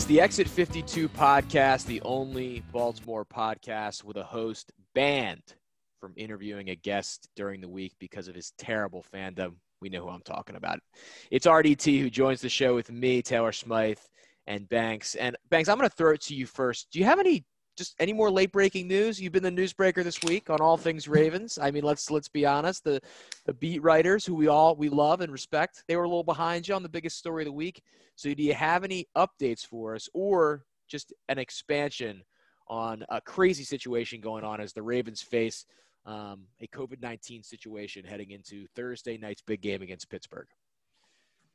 It's the Exit 52 podcast, the only Baltimore podcast with a host banned from interviewing a guest during the week because of his terrible fandom. We know who I'm talking about. It's RDT who joins the show with me, Taylor Smythe, and Banks. And Banks, I'm going to throw it to you first. Do you have any just any more late breaking news? You've been the newsbreaker this week on all things Ravens. I mean, let's let's be honest. The the beat writers who we all we love and respect, they were a little behind you on the biggest story of the week. So, do you have any updates for us, or just an expansion on a crazy situation going on as the Ravens face um, a COVID nineteen situation heading into Thursday night's big game against Pittsburgh?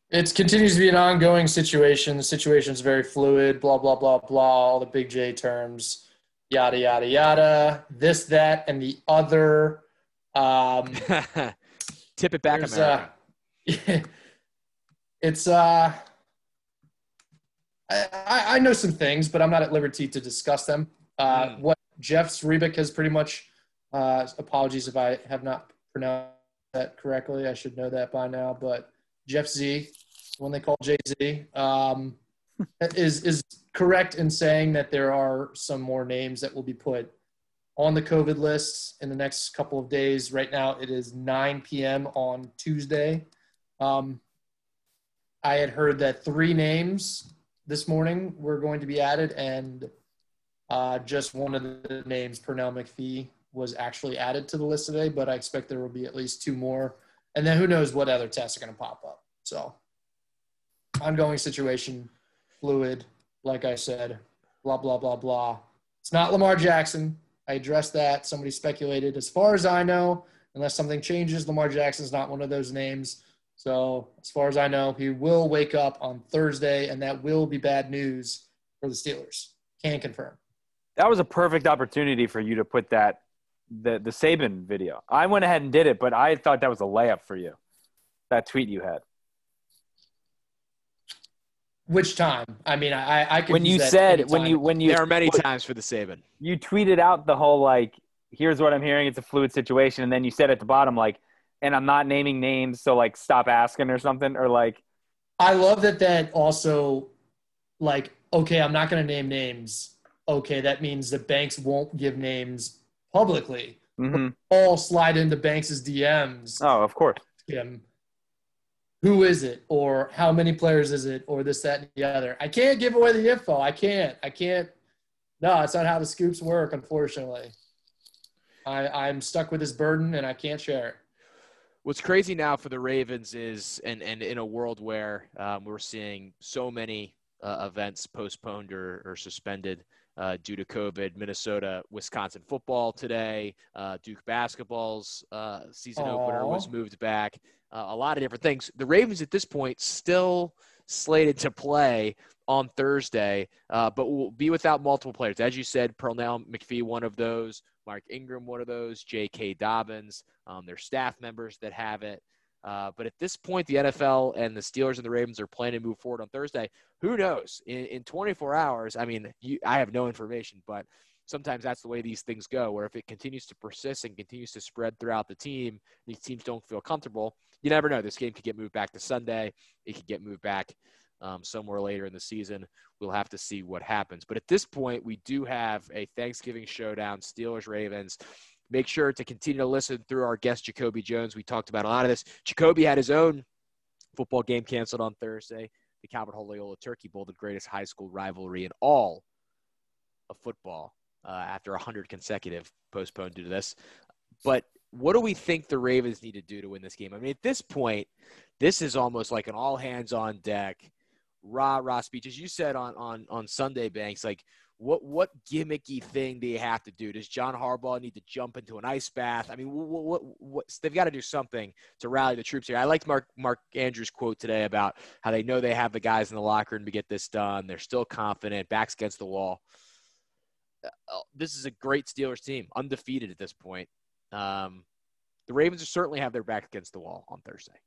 It continues to be an ongoing situation. The situation is very fluid. Blah blah blah blah. All the big J terms yada yada yada, this, that, and the other. Um, Tip it back, America. Uh, it's uh, I, I know some things, but I'm not at liberty to discuss them. Uh, mm. What Jeff Zrebiec has pretty much. Uh, apologies if I have not pronounced that correctly. I should know that by now. But Jeff Z, when they call Jay Z, um, is is correct in saying that there are some more names that will be put on the COVID lists in the next couple of days. Right now, it is 9 p.m. on Tuesday. Um, I had heard that three names this morning were going to be added, and uh, just one of the names, Pernell McPhee, was actually added to the list today. But I expect there will be at least two more, and then who knows what other tests are going to pop up. So, ongoing situation, fluid like I said, blah, blah, blah, blah. It's not Lamar Jackson. I addressed that. Somebody speculated. As far as I know, unless something changes, Lamar Jackson's not one of those names. So, as far as I know, he will wake up on Thursday, and that will be bad news for the Steelers. Can confirm. That was a perfect opportunity for you to put that the the Saban video. I went ahead and did it, but I thought that was a layup for you. That tweet you had. Which time? I mean, I I could when you said when you when you there are many times for the Saban. You tweeted out the whole like, here's what I'm hearing. It's a fluid situation, and then you said at the bottom like, and I'm not naming names, so like stop asking or something or like. I love that. That also, like, okay, I'm not going to name names. Okay, that means the banks won't give names publicly. Mm-hmm. All slide into Banks's DMs. Oh, of course. Him who is it or how many players is it or this that and the other i can't give away the info i can't i can't no it's not how the scoops work unfortunately I, i'm stuck with this burden and i can't share it what's crazy now for the ravens is and, and in a world where um, we're seeing so many uh, events postponed or, or suspended uh, due to COVID. Minnesota, Wisconsin football today. Uh, Duke basketball's uh, season Aww. opener was moved back. Uh, a lot of different things. The Ravens at this point still slated to play on Thursday, uh, but will be without multiple players. As you said, Pernell McPhee, one of those. Mark Ingram, one of those. J.K. Dobbins, um, their staff members that have it. Uh, but at this point, the NFL and the Steelers and the Ravens are planning to move forward on Thursday. Who knows? In, in 24 hours, I mean, you, I have no information, but sometimes that's the way these things go. Where if it continues to persist and continues to spread throughout the team, these teams don't feel comfortable. You never know. This game could get moved back to Sunday. It could get moved back um, somewhere later in the season. We'll have to see what happens. But at this point, we do have a Thanksgiving showdown: Steelers Ravens. Make sure to continue to listen through our guest, Jacoby Jones. We talked about a lot of this. Jacoby had his own football game canceled on Thursday. The Calvert Loyola Turkey Bowl, the greatest high school rivalry in all of football, uh, after 100 consecutive postponed due to this. But what do we think the Ravens need to do to win this game? I mean, at this point, this is almost like an all hands on deck, rah rah speech. As you said on on on Sunday, Banks, like what what gimmicky thing do you have to do? Does John Harbaugh need to jump into an ice bath? I mean, what, what, what they've got to do something to rally the troops here. I liked Mark Mark Andrews' quote today about how they know they have the guys in the locker room to get this done. They're still confident, backs against the wall. Uh, this is a great Steelers team, undefeated at this point. Um, the Ravens certainly have their back against the wall on Thursday.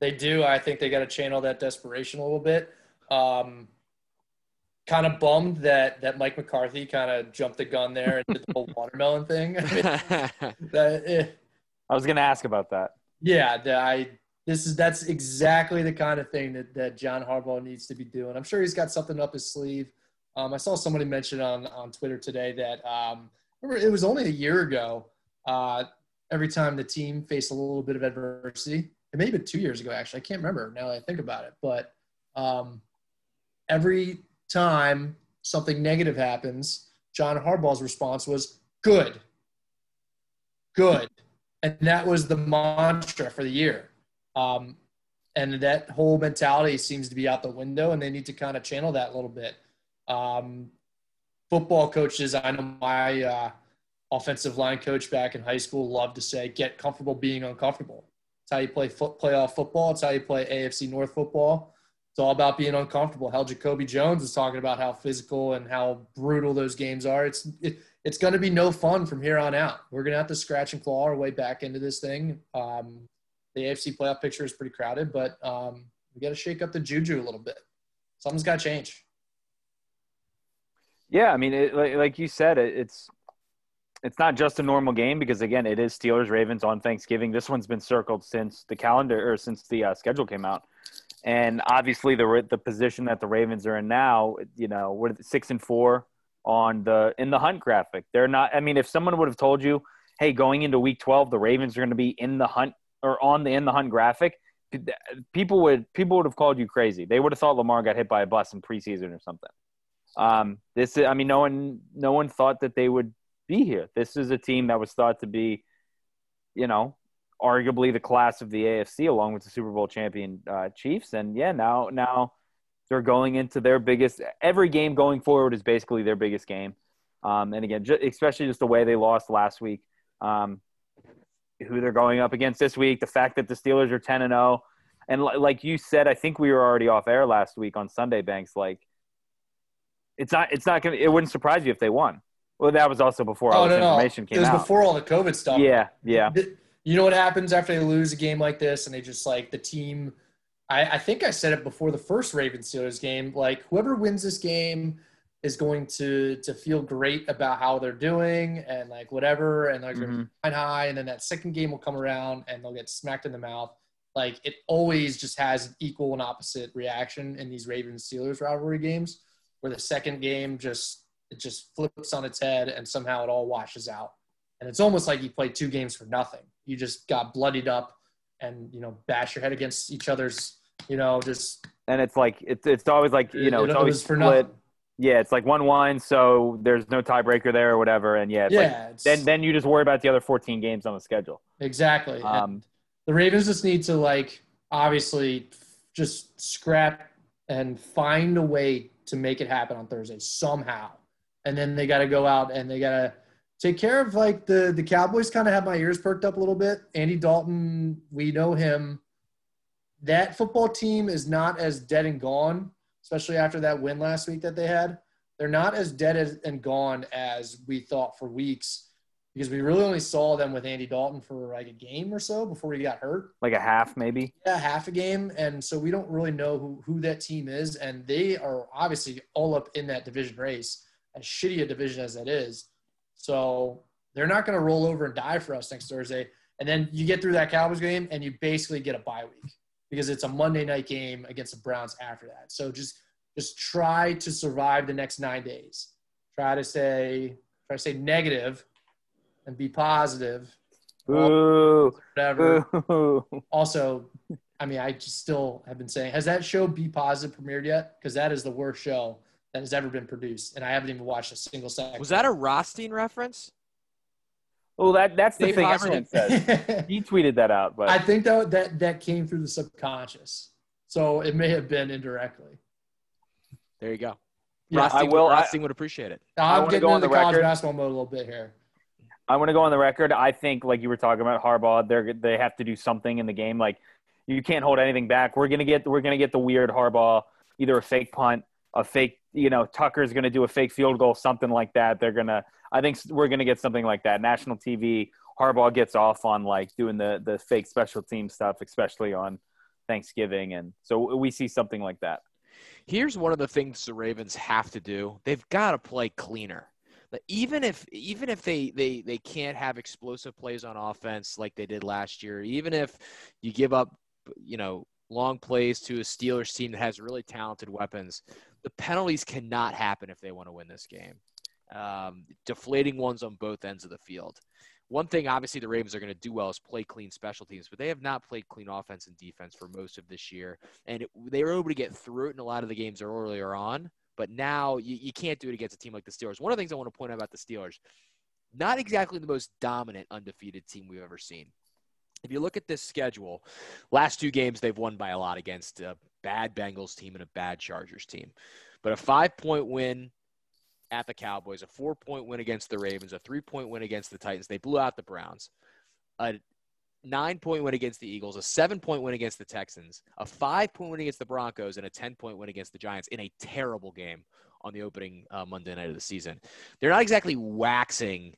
They do. I think they got to channel that desperation a little bit. Um, kind of bummed that that Mike McCarthy kind of jumped the gun there and did the whole watermelon thing. I, mean, that, eh. I was going to ask about that. Yeah, the, I this is that's exactly the kind of thing that, that John Harbaugh needs to be doing. I'm sure he's got something up his sleeve. Um, I saw somebody mention on on Twitter today that um, it was only a year ago. Uh, every time the team faced a little bit of adversity, it may have been two years ago actually. I can't remember now that I think about it, but um, every time something negative happens, John Harbaugh's response was good, good, and that was the mantra for the year. Um, and that whole mentality seems to be out the window, and they need to kind of channel that a little bit. Um, football coaches, I know my uh, offensive line coach back in high school loved to say, "Get comfortable being uncomfortable." It's how you play foot, playoff football. It's how you play AFC North football. It's all about being uncomfortable. Hell, Jacoby Jones is talking about how physical and how brutal those games are. It's it, it's going to be no fun from here on out. We're going to have to scratch and claw our way back into this thing. Um, the AFC playoff picture is pretty crowded, but um, we got to shake up the juju a little bit. Something's got to change. Yeah, I mean, it, like, like, you said, it, it's it's not just a normal game because again, it is Steelers Ravens on Thanksgiving. This one's been circled since the calendar or since the uh, schedule came out, and obviously the the position that the Ravens are in now, you know, we're six and four on the in the hunt graphic. They're not. I mean, if someone would have told you, hey, going into Week 12, the Ravens are going to be in the hunt or on the in the hunt graphic, people would people would have called you crazy. They would have thought Lamar got hit by a bus in preseason or something. Um, this, I mean, no one no one thought that they would be here. This is a team that was thought to be, you know, arguably the class of the AFC, along with the Super Bowl champion uh, Chiefs. And yeah, now now they're going into their biggest. Every game going forward is basically their biggest game. Um, and again, especially just the way they lost last week. Um, who they're going up against this week, the fact that the Steelers are 10 and 0. And like you said, I think we were already off air last week on Sunday Banks like it's not it's not going to it wouldn't surprise you if they won. Well, that was also before all oh, this no, information no. came out. It was before all the COVID stuff. Yeah, yeah. You know what happens after they lose a game like this and they just like the team I, I think I said it before the first Ravens Steelers game, like whoever wins this game – is going to to feel great about how they're doing and like whatever and they're mm-hmm. going high and then that second game will come around and they'll get smacked in the mouth like it always just has an equal and opposite reaction in these Ravens Steelers rivalry games where the second game just it just flips on its head and somehow it all washes out and it's almost like you played two games for nothing you just got bloodied up and you know bash your head against each other's you know just and it's like it's it's always like you know it, it's always for split. nothing yeah, it's like one one, so there's no tiebreaker there or whatever, and yeah, yeah like, then then you just worry about the other 14 games on the schedule. Exactly. Um, the Ravens just need to like obviously just scrap and find a way to make it happen on Thursday somehow, and then they got to go out and they got to take care of like the the Cowboys. Kind of have my ears perked up a little bit. Andy Dalton, we know him. That football team is not as dead and gone especially after that win last week that they had. They're not as dead as, and gone as we thought for weeks because we really only saw them with Andy Dalton for like a game or so before he got hurt. Like a half, maybe? Yeah, half a game. And so we don't really know who, who that team is. And they are obviously all up in that division race, as shitty a division as that is. So they're not going to roll over and die for us next Thursday. And then you get through that Cowboys game and you basically get a bye week because it's a Monday night game against the Browns after that. So just just try to survive the next nine days. Try to say try to say negative and be positive. Ooh, whatever. Ooh. Also, I mean, I just still have been saying, has that show B Positive premiered yet? Because that is the worst show that has ever been produced, and I haven't even watched a single second. Was that a Rothstein reference? Oh, that that's the thing everyone says. he tweeted that out, but I think that that that came through the subconscious, so it may have been indirectly. There you go. Yeah, Rothstein, I will. Rothstein would appreciate it. I'm getting into the, the college record. basketball mode a little bit here. I want to go on the record. I think, like you were talking about, Harbaugh, they they have to do something in the game. Like you can't hold anything back. We're gonna get we're gonna get the weird Harbaugh, either a fake punt, a fake, you know, Tucker's gonna do a fake field goal, something like that. They're gonna I think we're to get something like that. National TV, Harbaugh gets off on like doing the the fake special team stuff, especially on Thanksgiving, and so we see something like that. Here's one of the things the Ravens have to do: they've got to play cleaner. Even if even if they, they they can't have explosive plays on offense like they did last year, even if you give up you know, long plays to a Steelers team that has really talented weapons. The penalties cannot happen if they want to win this game. Um, deflating ones on both ends of the field. One thing, obviously, the Ravens are going to do well is play clean special teams, but they have not played clean offense and defense for most of this year. And it, they were able to get through it in a lot of the games earlier on, but now you, you can't do it against a team like the Steelers. One of the things I want to point out about the Steelers, not exactly the most dominant undefeated team we've ever seen. If you look at this schedule, last two games they've won by a lot against a bad Bengals team and a bad Chargers team. But a five point win at the Cowboys, a four point win against the Ravens, a three point win against the Titans. They blew out the Browns. A nine point win against the Eagles, a seven point win against the Texans, a five point win against the Broncos, and a 10 point win against the Giants in a terrible game on the opening uh, Monday night of the season. They're not exactly waxing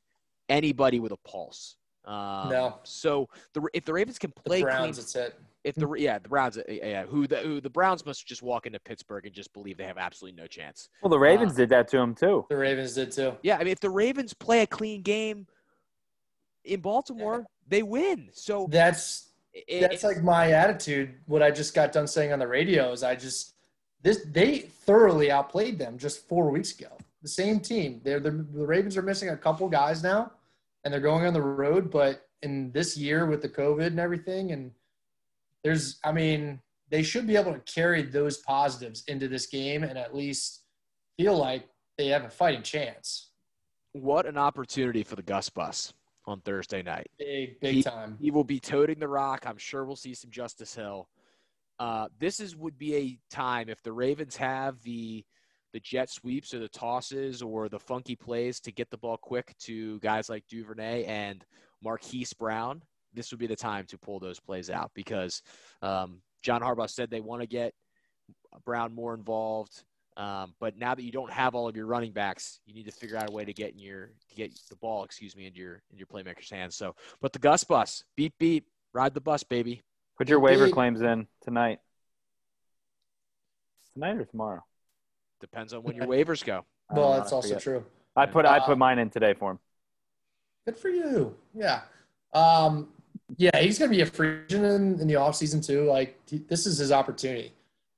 anybody with a pulse. Um, No. So the, if the Ravens can play the Browns, clean, it's it. if the yeah the Browns yeah, yeah who the who the Browns must just walk into Pittsburgh and just believe they have absolutely no chance. Well, the Ravens Uh, did that to him too. The Ravens did too. Yeah, I mean if the Ravens play a clean game in Baltimore, they win. So That's it- that's it's- like my attitude. What I just got done saying on the radio is I just this they thoroughly outplayed them just four weeks ago. The same team. They're the, the Ravens are missing a couple guys now, and they're going on the road. But in this year with the COVID and everything, and there's I mean they should be able to carry those positives into this game and at least feel like they have a fighting chance. what an opportunity for the Gus Bus on Thursday night. Big big He- time. He will be toting the rock. I'm sure we'll see some Justice Hill. Uh, this is would be a time if the Ravens have the the jet sweeps or the tosses or the funky plays to get the ball quick to guys like Duvernay and Marquise Brown. This would be the time to pull those plays out because um, John Harbaugh said they want to get Brown more involved. Um, but now that you don't have all of your running backs, you need to figure out a way to get in your to get the ball, excuse me, into your in your playmaker's hands. So, but the Gus bus, beep beep, ride the bus, baby. Put your waiver Indeed. claims in tonight. Tonight or tomorrow? Depends on when your waivers go. Well, that's also forget. true. I put I Uh, put mine in today for him. Good for you. Yeah. Um, yeah, he's going to be a free agent in, in the offseason, too. Like, he, this is his opportunity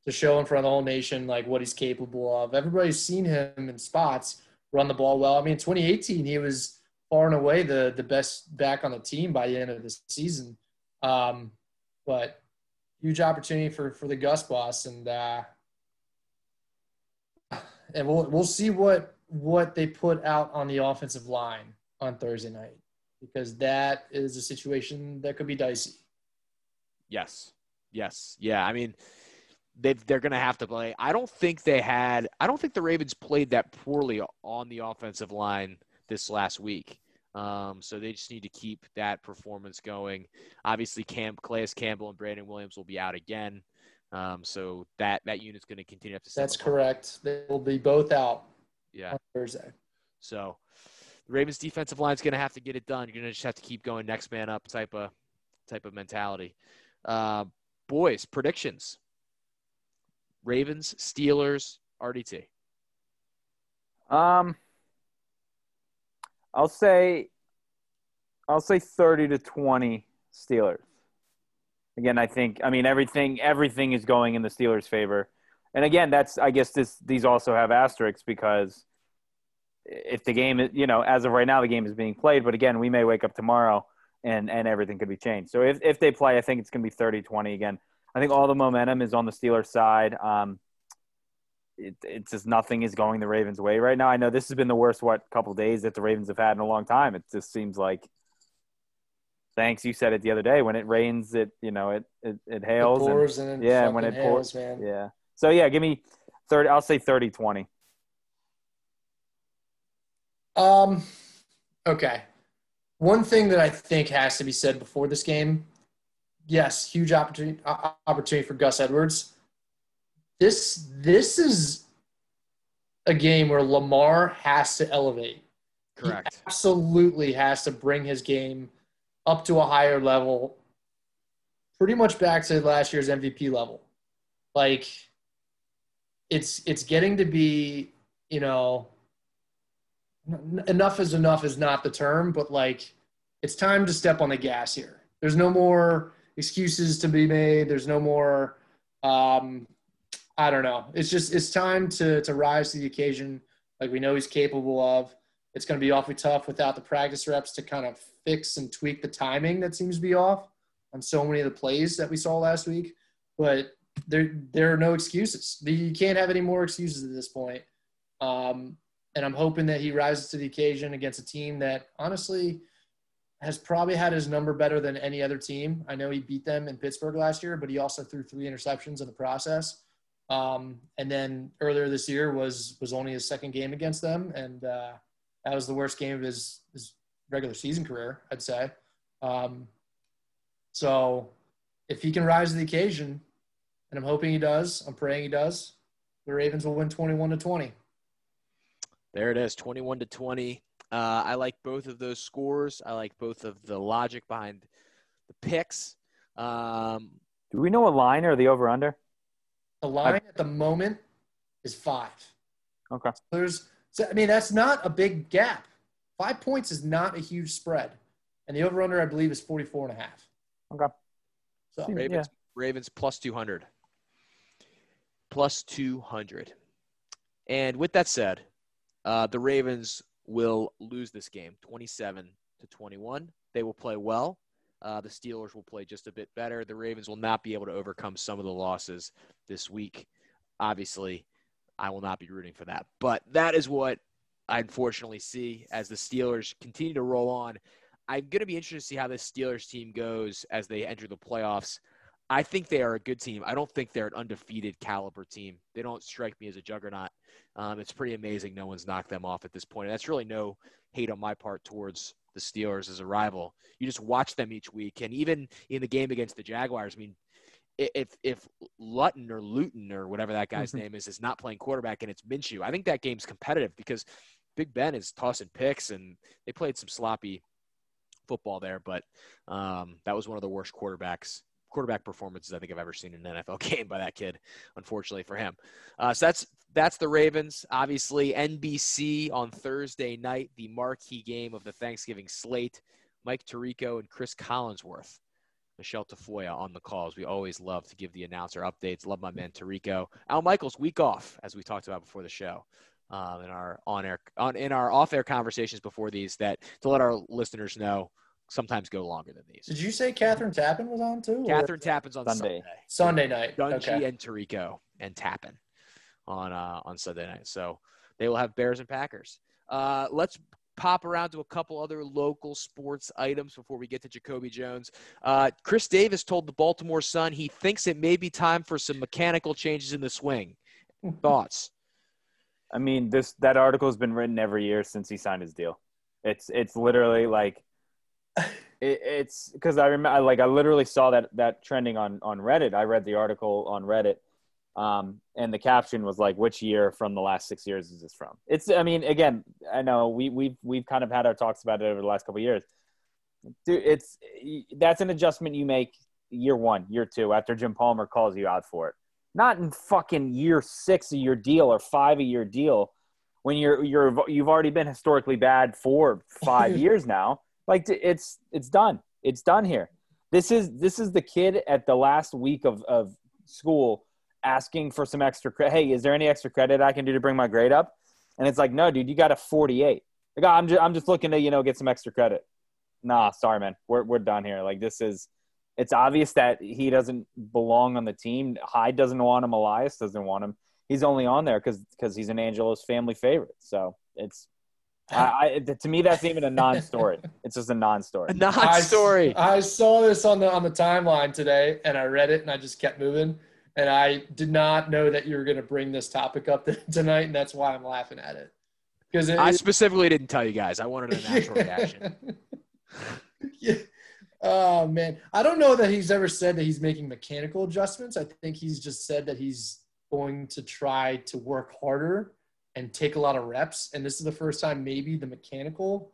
to show in front of the whole nation, like, what he's capable of. Everybody's seen him in spots run the ball well. I mean, 2018, he was far and away the, the best back on the team by the end of the season. Um, but huge opportunity for, for the Gus boss. And, uh, and we'll, we'll see what, what they put out on the offensive line on Thursday night because that is a situation that could be dicey. Yes, yes, yeah. I mean, they they're going to have to play. I don't think they had. I don't think the Ravens played that poorly on the offensive line this last week. Um, so they just need to keep that performance going. Obviously, Cam, Calais Campbell and Brandon Williams will be out again. Um, so that that unit's going to continue to have to. That's correct. They will be both out Yeah. on Thursday. So the Ravens defensive line's going to have to get it done. You're going to just have to keep going next man up type of type of mentality. Uh, boys, predictions. Ravens, Steelers, RDT. Um, I'll say, I'll say thirty to twenty Steelers. Again, I think I mean everything everything is going in the Steelers' favor, and again, that's I guess this these also have asterisks because if the game is you know as of right now the game is being played, but again we may wake up tomorrow and and everything could be changed. So if if they play, I think it's going to be 30-20 again. I think all the momentum is on the Steelers' side. Um, it, it's just nothing is going the Ravens' way right now. I know this has been the worst what couple days that the Ravens have had in a long time. It just seems like. Thanks, you said it the other day. When it rains, it you know it it, it It hails. and- pours and, yeah, yeah, when it it pours- man. yeah. So yeah, give me thirty. I'll say 30-20. Um, okay. One thing that I think has to be said before this game, yes, huge opportunity opportunity for Gus Edwards. This this is a game where Lamar has to elevate. Correct. absolutely has to bring his game up to a higher level, pretty much back to last year's MVP level. Like it's it's getting to be, you know, enough is enough is not the term, but like it's time to step on the gas here. There's no more excuses to be made. There's no more. Um, I don't know. It's just it's time to to rise to the occasion, like we know he's capable of. It's going to be awfully tough without the practice reps to kind of fix and tweak the timing that seems to be off on so many of the plays that we saw last week. But there there are no excuses. You can't have any more excuses at this point. Um, and I'm hoping that he rises to the occasion against a team that honestly has probably had his number better than any other team. I know he beat them in Pittsburgh last year, but he also threw three interceptions in the process. Um, and then earlier this year was was only his second game against them, and uh, that was the worst game of his his regular season career, I'd say. Um, so if he can rise to the occasion, and I'm hoping he does, I'm praying he does, the Ravens will win 21 to 20. There it is, 21 to 20. Uh, I like both of those scores. I like both of the logic behind the picks. Um, Do we know a line or the over under? The line I, at the moment is five. Okay. So There's, I mean, that's not a big gap. Five points is not a huge spread. And the over under, I believe, is 44 and a half. Okay. So Ravens, yeah. Ravens plus 200. Plus 200. And with that said, uh, the Ravens will lose this game 27 to 21. They will play well. Uh, the Steelers will play just a bit better. The Ravens will not be able to overcome some of the losses this week. Obviously, I will not be rooting for that. But that is what I unfortunately see as the Steelers continue to roll on. I'm going to be interested to see how this Steelers team goes as they enter the playoffs. I think they are a good team. I don't think they're an undefeated caliber team. They don't strike me as a juggernaut. Um, it's pretty amazing no one's knocked them off at this point. And that's really no hate on my part towards the Steelers as a rival. You just watch them each week, and even in the game against the Jaguars, I mean, if if Lutton or Luton or whatever that guy's mm-hmm. name is is not playing quarterback and it's Minshew, I think that game's competitive because Big Ben is tossing picks and they played some sloppy football there, but um, that was one of the worst quarterbacks quarterback performances I think I've ever seen in an NFL game by that kid, unfortunately for him. Uh, so that's that's the Ravens. Obviously, NBC on Thursday night, the marquee game of the Thanksgiving slate. Mike Tirico and Cris Collinsworth. Michelle Tafoya on the calls. We always love to give the announcer updates. Love my man Tirico. Al Michaels week off, as we talked about before the show. Um, in our on air on in our off air conversations before these that to let our listeners know sometimes go longer than these. Did you say Kathryn Tappen was on too? Kathryn Tappen's on Sunday. Sunday, Sunday night. Dungy okay. and Tirico and Tappen on uh, on Sunday night. So they will have Bears and Packers. Uh, let's pop around to a couple other local sports items before we get to Jacoby Jones. Uh, Chris Davis told the Baltimore Sun he thinks it may be time for some mechanical changes in the swing. Thoughts? I mean, this that article has been written every year since he signed his deal. It's it's literally like it, it's because I remember like I literally saw that that trending on on Reddit. I read the article on Reddit, um, and the caption was like, "Which year from the last six years is this from?" It's I mean, again, I know we we've we've kind of had our talks about it over the last couple years. Dude, it's that's an adjustment you make year one, year two after Jim Palmer calls you out for it. Not in fucking year six of your deal or five of your deal when you're you're you've already been historically bad for five years now like it's it's done. It's done here. This is this is the kid at the last week of of school asking for some extra credit. Hey, is there any extra credit I can do to bring my grade up? And it's like, no, dude, you got a 48. Like, oh, I'm just I'm just looking to you know get some extra credit. Nah, sorry, man. We're we're done here. Like this is. It's obvious that he doesn't belong on the team. Hyde doesn't want him. Elias doesn't want him. He's only on there because because he's an Angelos family favorite. So it's I, I, to me, that's even a non-story. it's just a non-story. A non-story. I, I, saw this on the on the timeline today, and I read it, and I just kept moving. And I did not know that you were going to bring this topic up tonight, and that's why I'm laughing at it. Because I specifically didn't tell you guys. I wanted a natural reaction. yeah. Oh man, I don't know that he's ever said that he's making mechanical adjustments. I think he's just said that he's going to try to work harder and take a lot of reps. And this is the first time maybe the mechanical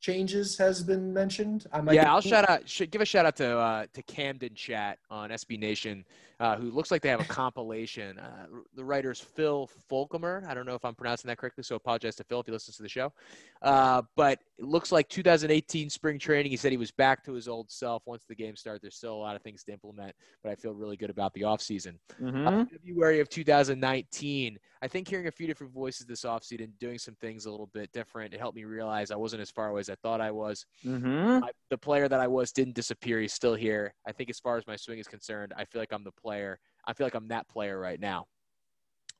changes has been mentioned. I might yeah, I'll shout out. Give a shout out to uh, to Camden Chat on SB Nation. Uh, who looks like they have a compilation. Uh, the writer's Phil Fulcomer. I don't know if I'm pronouncing that correctly, so apologize to Phil if he listens to the show. Uh, but it looks like 2018 spring training. He said he was back to his old self once the game started. There's still a lot of things to implement, but I feel really good about the offseason. Mm-hmm. February of 2019, I think hearing a few different voices this offseason, doing some things a little bit different, it helped me realize I wasn't as far away as I thought I was. Mm-hmm. I, the player that I was didn't disappear. He's still here. I think as far as my swing is concerned, I feel like I'm the player. I feel like I'm that player right now.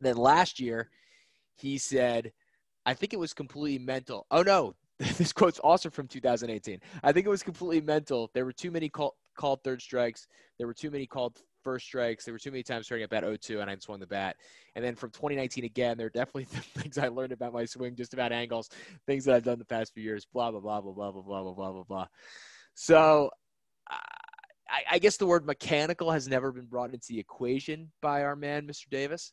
Then last year, he said, I think it was completely mental. Oh no, this quote's also from 2018. I think it was completely mental. There were too many call, called third strikes. There were too many called first strikes. There were too many times starting at bat 0-2 and I swung the bat. And then from 2019 again, there are definitely things I learned about my swing, just about angles, things that I've done the past few years, blah, blah, blah, blah, blah, blah, blah, blah, blah, blah. So I, I guess the word mechanical has never been brought into the equation by our man, Mr. Davis.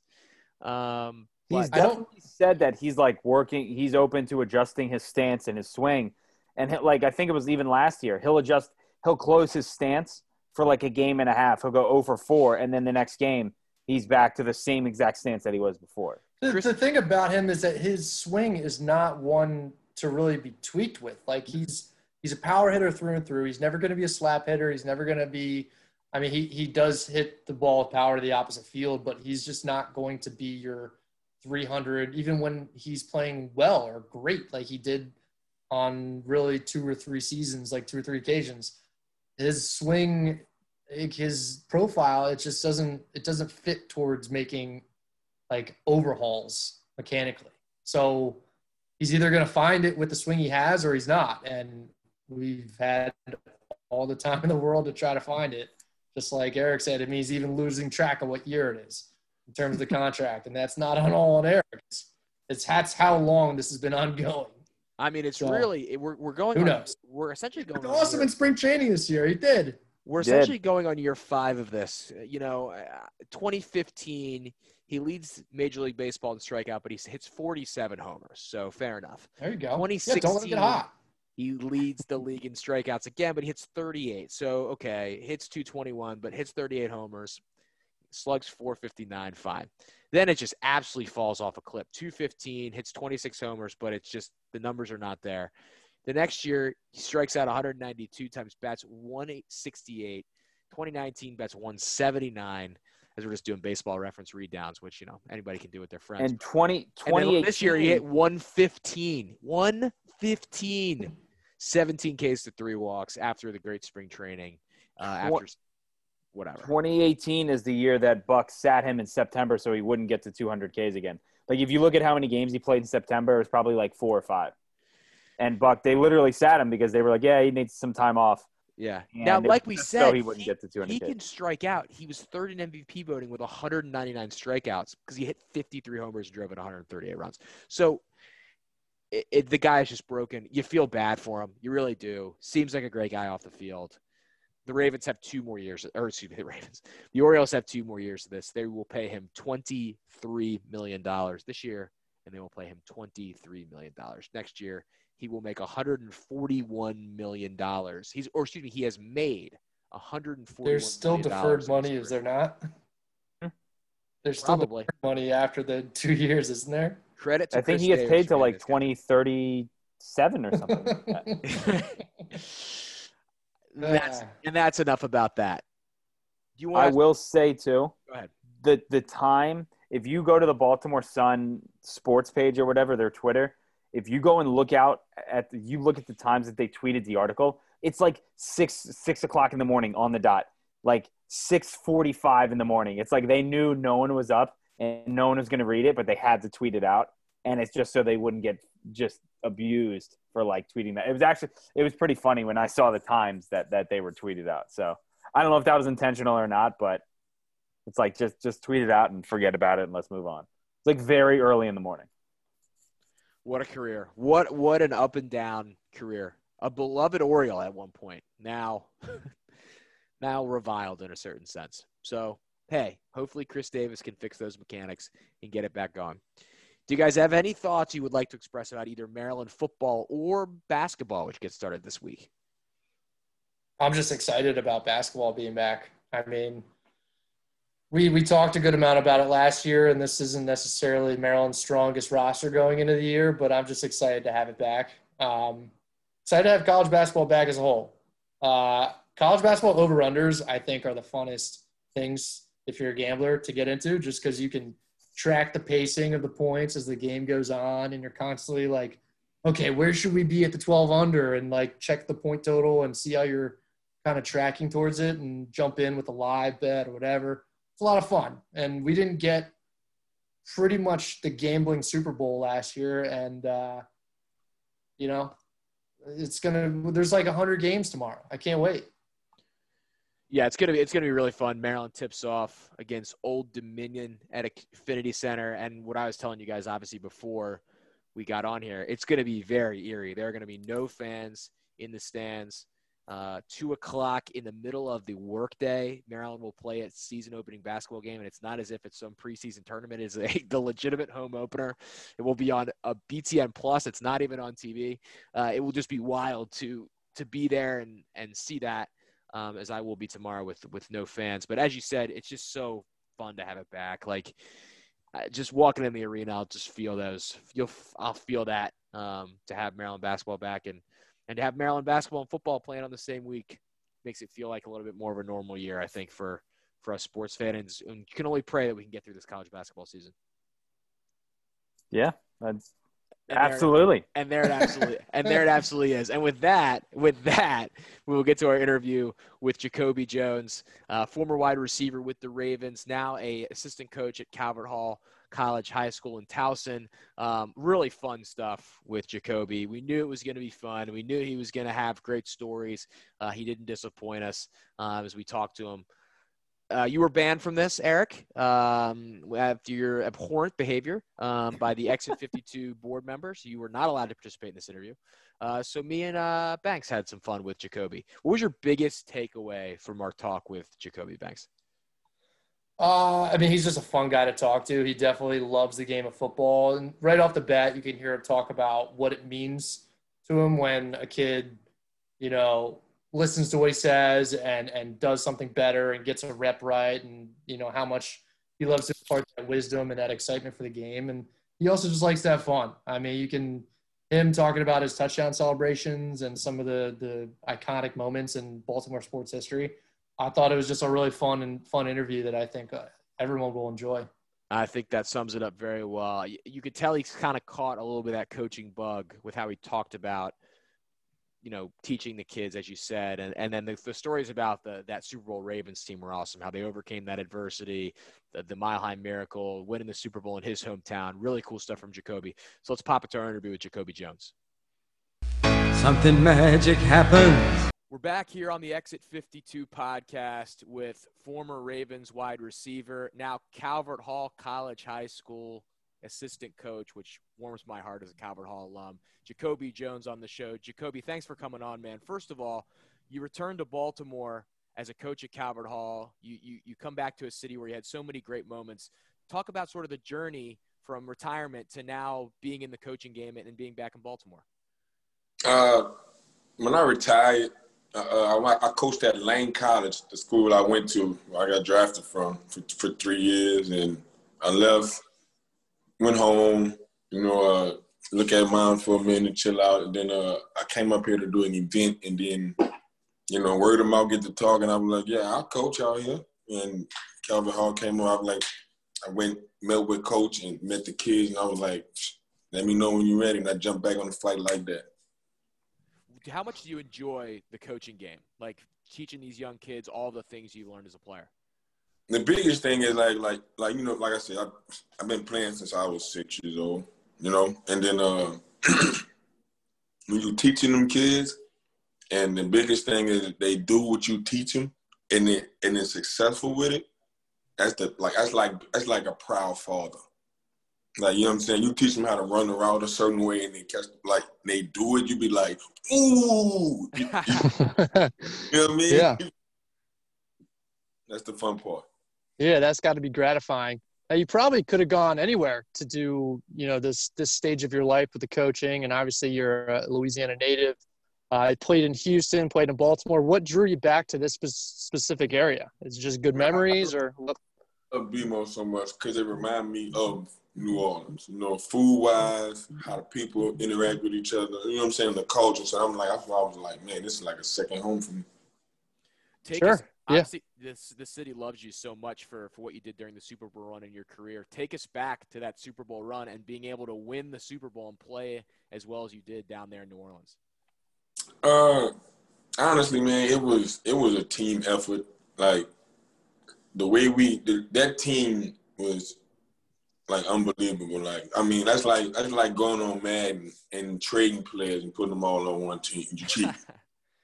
Um, He's definitely said that he's like working. He's open to adjusting his stance and his swing, and he- like I think it was even last year. He'll adjust. He'll close his stance for like a game and a half. He'll go 0 for four, and then the next game he's back to the same exact stance that he was before. The, Chris- the thing about him is that his swing is not one to really be tweaked with. Like he's he's a power hitter through and through. He's never going to be a slap hitter. He's never going to be. I mean, he he does hit the ball with power to the opposite field, but he's just not going to be your 300 even when he's playing well or great like he did on really two or three seasons, like two or three occasions. His swing, his profile, it just doesn't it doesn't fit towards making like overhauls mechanically. So he's either going to find it with the swing he has or he's not. And we've had all the time in the world to try to find it. Just like Eric said, it means even losing track of what year it is in terms of the contract. And that's not on all on Eric. It's, it's that's how long this has been ongoing. I mean, it's So, really it- we're we're going. who on, knows? We're essentially going. looked awesome year- in spring training this year. He did. We're Did. essentially going on year five of this. Uh, You know, uh, 2015, he leads Major League Baseball in strikeout, but he hits 47 homers. So fair enough. There you go. Yeah, don't let him 2016. get hot. He leads the league in strikeouts again, but he hits 38. So okay, hits 221, but hits 38 homers. Slugs 459, fine. Then it just absolutely falls off a cliff. 215 hits 26 homers, but it's just the numbers are not there. The next year, he strikes out 192 times, bats 168. 2019 bats 179. As we're just doing baseball reference read downs, which you know anybody can do with their friends. And 20, And this year he hit 115. 115. 17 Ks to three walks after the great spring training. Uh, after whatever. 2018 is the year that Buck sat him in September so he wouldn't get to 200 Ks again. Like if you look at how many games he played in September, it was probably like four or five. And Buck, they literally sat him because they were like, "Yeah, he needs some time off." Yeah. And now, like we said, so he wouldn't he, get to 200 he Ks. can strike out. He was third in MVP voting with 199 strikeouts because he hit 53 homers and drove in 138 runs. So it, it, the guy is just broken. You feel bad for him. You really do. Seems like a great guy off the field. The Ravens have two more years, or excuse me, the Ravens. The Orioles have two more years of this. They will pay him $23 million this year, and they will pay him $23 million next year. He will make $141 million. He's, or excuse me, he has made $141 There's still million deferred money, his is there not? Hmm. There's still Probably. deferred money after the two years, isn't there? Credit to I think Chris he gets Davis paid to like this guy. 2037 or something. like that. that's, and that's enough about that. Do you I want? will say too, Go ahead. the the time if you go to the Baltimore Sun sports page or whatever their Twitter, if you go and look out at the, you look at the times that they tweeted the article, it's like six six o'clock in the morning on the dot, like six forty five in the morning. It's like they knew no one was up and no one was going to read it, but they had to tweet it out, and it's just so they wouldn't get just abused for like tweeting that. It was actually it was pretty funny when I saw the times that that they were tweeted out. So I don't know if that was intentional or not, but it's like just just tweet it out and forget about it and let's move on. It's like very early in the morning. What a career! What what an up and down career. A beloved Oriole at one point. Now, now reviled in a certain sense. So hey, hopefully Chris Davis can fix those mechanics and get it back going. Do you guys have any thoughts you would like to express about either Maryland football or basketball, which gets started this week? I'm just excited about basketball being back. I mean, we we talked a good amount about it last year, and this isn't necessarily Maryland's strongest roster going into the year, but I'm just excited to have it back. Um, excited to have college basketball back as a whole. Uh, college basketball over unders, I think, are the funnest things if you're a gambler to get into, just because you can track the pacing of the points as the game goes on, and you're constantly like, okay, where should we be at the 12 under, and like check the point total and see how you're kind of tracking towards it, and jump in with a live bet or whatever it's a lot of fun. And we didn't get pretty much the gambling Super Bowl last year, and uh, you know, it's gonna. There's like hundred games tomorrow. I can't wait. Yeah, it's gonna be it's gonna be really fun. Maryland tips off against Old Dominion at Xfinity Center, and what I was telling you guys, obviously before we got on here, it's gonna be very eerie. There are gonna be no fans in the stands. Uh, two o'clock in the middle of the workday, Maryland will play its season opening basketball game, and it's not as if it's some preseason tournament. It's a, the legitimate home opener. It will be on a BTN Plus. It's not even on TV. Uh, it will just be wild to to be there and and see that, um, as I will be tomorrow with with no fans. But as you said, it's just so fun to have it back. Like just walking in the arena, I'll just feel those. You'll I'll feel that um, to have Maryland basketball back and and to have Maryland basketball and football playing on the same week makes it feel like a little bit more of a normal year, I think, for for us sports fans. And you can only pray that we can get through this college basketball season. Yeah, that's and absolutely. There, and there it absolutely and there it absolutely is. And with that, with that, we will get to our interview with Jacoby Jones, uh, former wide receiver with the Ravens, now a assistant coach at Calvert Hall College High School in Towson. Um, really fun stuff with Jacoby. We knew it was going to be fun. We knew he was going to have great stories. Uh, he didn't disappoint us uh, as we talked to him. Uh, you were banned from this, Eric, um, after your abhorrent behavior um, by the Exit 52 board members. You were not allowed to participate in this interview. Uh, so me and uh, Banks had some fun with Jacoby. What was your biggest takeaway from our talk with Jacoby Banks? Uh, I mean, he's just a fun guy to talk to. He definitely loves the game of football. And right off the bat, you can hear him talk about what it means to him when a kid, you know, listens to what he says and, and does something better and gets a rep right. And, you know, how much he loves to impart that wisdom and that excitement for the game. And he also just likes to have fun. I mean, you can, him talking about his touchdown celebrations and some of the, the iconic moments in Baltimore sports history I thought it was just a really fun and fun interview that I think uh, everyone will enjoy. I think that sums it up very well. You could tell he's kind of caught a little bit of that coaching bug with how he talked about, you know, teaching the kids, as you said, and and then the, the stories about the that Super Bowl Ravens team were awesome. How they overcame that adversity, the, the Mile High Miracle, winning the Super Bowl in his hometown. Really cool stuff from Jacoby. So let's pop into our interview with Jacoby Jones. Something magic happens we're back here on the Exit 52 podcast with former Ravens wide receiver, now Calvert Hall College High School assistant coach, which warms my heart as a Calvert Hall alum, Jacoby Jones on the show. Jacoby, thanks for coming on, man. First of all, you returned to Baltimore as a coach at Calvert Hall. You, you, you come back to a city where you had so many great moments. Talk about sort of the journey from retirement to now being in the coaching game and being back in Baltimore. Uh, when I retired, uh, I, I, coached at Lane College, the school I went to, I got drafted from for, for three years, and I left, went home, you know, uh, look at mom for a minute, chill out, and then uh, I came up here to do an event, and then, you know, word of mouth get to talking. I'm like, yeah, I'll coach out here, and Calvert Hall came up. I was like, I went met with coach and met the kids, and I was like, let me know when you're ready, and I jumped back on the flight like that how much do you enjoy the coaching game? Like teaching these young kids all the things you learned as a player. The biggest thing is like like like you know like I said I I've been playing since I was six years old. You know, and then uh, when you teaching them kids, and the biggest thing is they do what you teach them, and they and they're successful with it. That's the like that's like that's like a proud father. Like, you know what I'm saying? You teach them how to run the route a certain way and they catch, like, they do it, you be like, ooh. you, you, know what I mean? Yeah. That's the fun part. Yeah, that's got to be gratifying. Now, you probably could have gone anywhere to do, you know, this this stage of your life with the coaching, and obviously you're a Louisiana native. I uh, played in Houston, played in Baltimore. What drew you back to this specific area? Is it just good memories, or what? love BMO so much because it remind me of New Orleans. You know, food wise, how the people interact with each other. You know what I'm saying? The culture. So I'm like, that's I was like, man, this is like a second home for me. Take Sure. us, Yeah. obviously, this the city loves you so much for for what you did during the Super Bowl run in your career. Take us back to that Super Bowl run and being able to win the Super Bowl and play as well as you did down there in New Orleans. Uh, honestly, man, it was it was a team effort. Like the way we the, that team was like unbelievable. Like I mean, that's like that's like going on Madden and trading players and putting them all on one team. You cheat.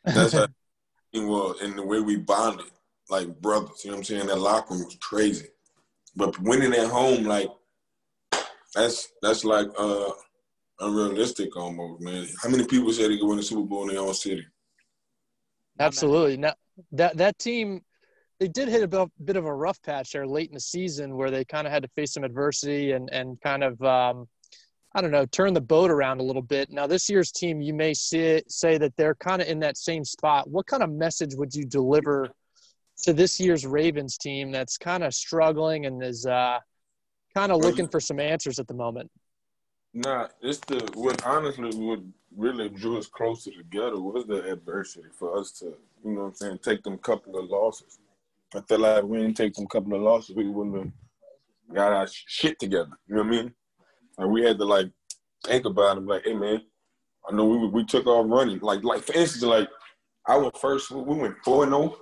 That's how it was, and the way we bonded like brothers. You know what I'm saying? That locker room was crazy. But winning at home, like that's that's like uh unrealistic almost, man. How many people say they could win a Super Bowl in their own city? Absolutely. Now that that team, they did hit a bit of a rough patch there late in the season where they kind of had to face some adversity and and kind of um, I don't know turn the boat around a little bit. Now this year's team, you may see it, say that they're kind of in that same spot. What kind of message would you deliver to this year's Ravens team that's kind of struggling and is uh, kind of looking for some answers at the moment? Nah, it's the what honestly what really drew us closer together was the adversity for us to, you know what I'm saying, take them couple of losses. I feel like if we didn't take them couple of losses, we wouldn't have got our shit together. You know what I mean? Like we had to like think about it, like, hey man, I know we we took off running. Like like for instance, like I went first, we we went four and zero.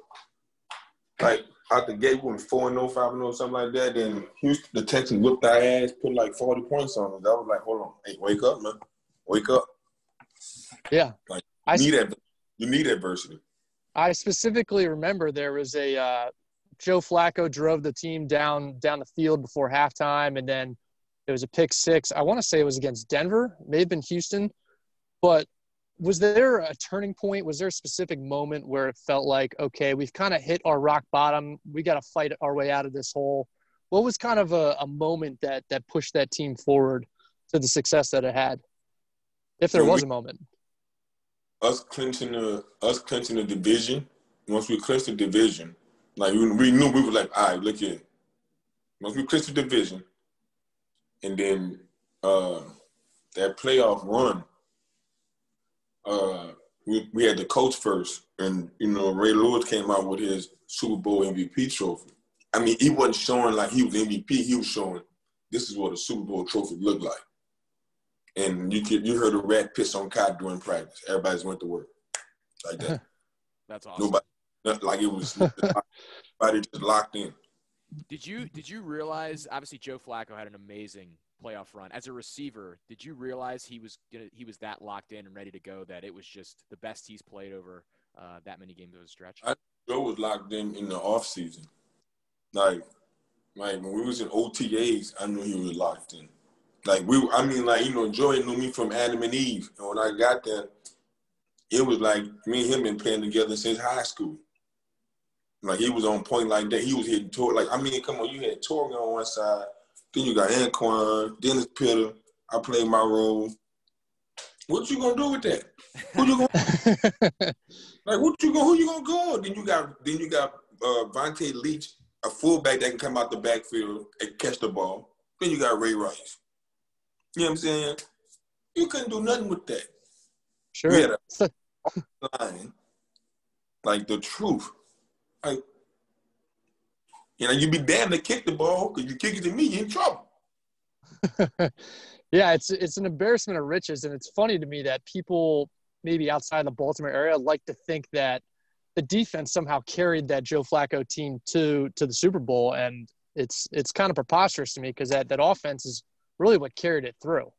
Like out the gate, we went four and 0, 5 and 0, something like that. Then Houston, the Texans whipped our ass, put like forty points on us. I was like, hold on, hey, wake up, man, wake up. Yeah, Like, I You need that. You need adversity. I specifically remember there was a uh, Joe Flacco drove the team down down the field before halftime, and then it was a pick six. I want to say it was against Denver, may have been Houston, but was there a turning point? Was there a specific moment where it felt like, okay, we've kind of hit our rock bottom. We got to fight our way out of this hole. What was kind of a, a moment that that pushed that team forward to the success that it had, if there So was we- a moment? Us clinching the us clinching the division. Once we clinched the division, like we, we knew we were like, all right, look here. Once we clinched the division, and then uh, that playoff run, uh, we we had the coach first, and you know Ray Lewis came out with his Super Bowl MVP trophy. I mean, he wasn't showing like he was MVP. He was showing this is what a Super Bowl trophy looked like. And you could you heard a rat piss on cot during practice. Everybody's went to work like that. That's awesome. Nobody not like it was everybody just locked in. Did you did you realize? Obviously, Joe Flacco had an amazing playoff run as a receiver. Did you realize he was gonna, he was that locked in and ready to go? That it was just the best he's played over uh, that many games of a stretch. I- Joe was locked in in the off season. Like, like when we was in OTAs, I knew he was locked in. Like we, I mean, like you know, Joey knew me from Adam and Eve, and when I got there, it was like me and him been playing together since high school. Like he was on point like that. He was hitting Tor. Like I mean, come on, you had Torrey on one side, then you got Anquan, Dennis Pitta. I played my role. What you gonna do with that? Who you gonna like what you go? Who you gonna go? Then you got then you got uh, Vonta Leach, a fullback that can come out the backfield and catch the ball. Then you got Ray Rice. You know what I'm saying? You couldn't do nothing with that. Sure. We had a line, like the truth. Like, you know, you'd be damned to kick the ball because you kick it to me, you're in trouble. yeah, it's it's an embarrassment of riches, and it's funny to me that people maybe outside the Baltimore area like to think that the defense somehow carried that Joe Flacco team to to the Super Bowl, and it's it's kind of preposterous to me because that that offense is really what carried it through.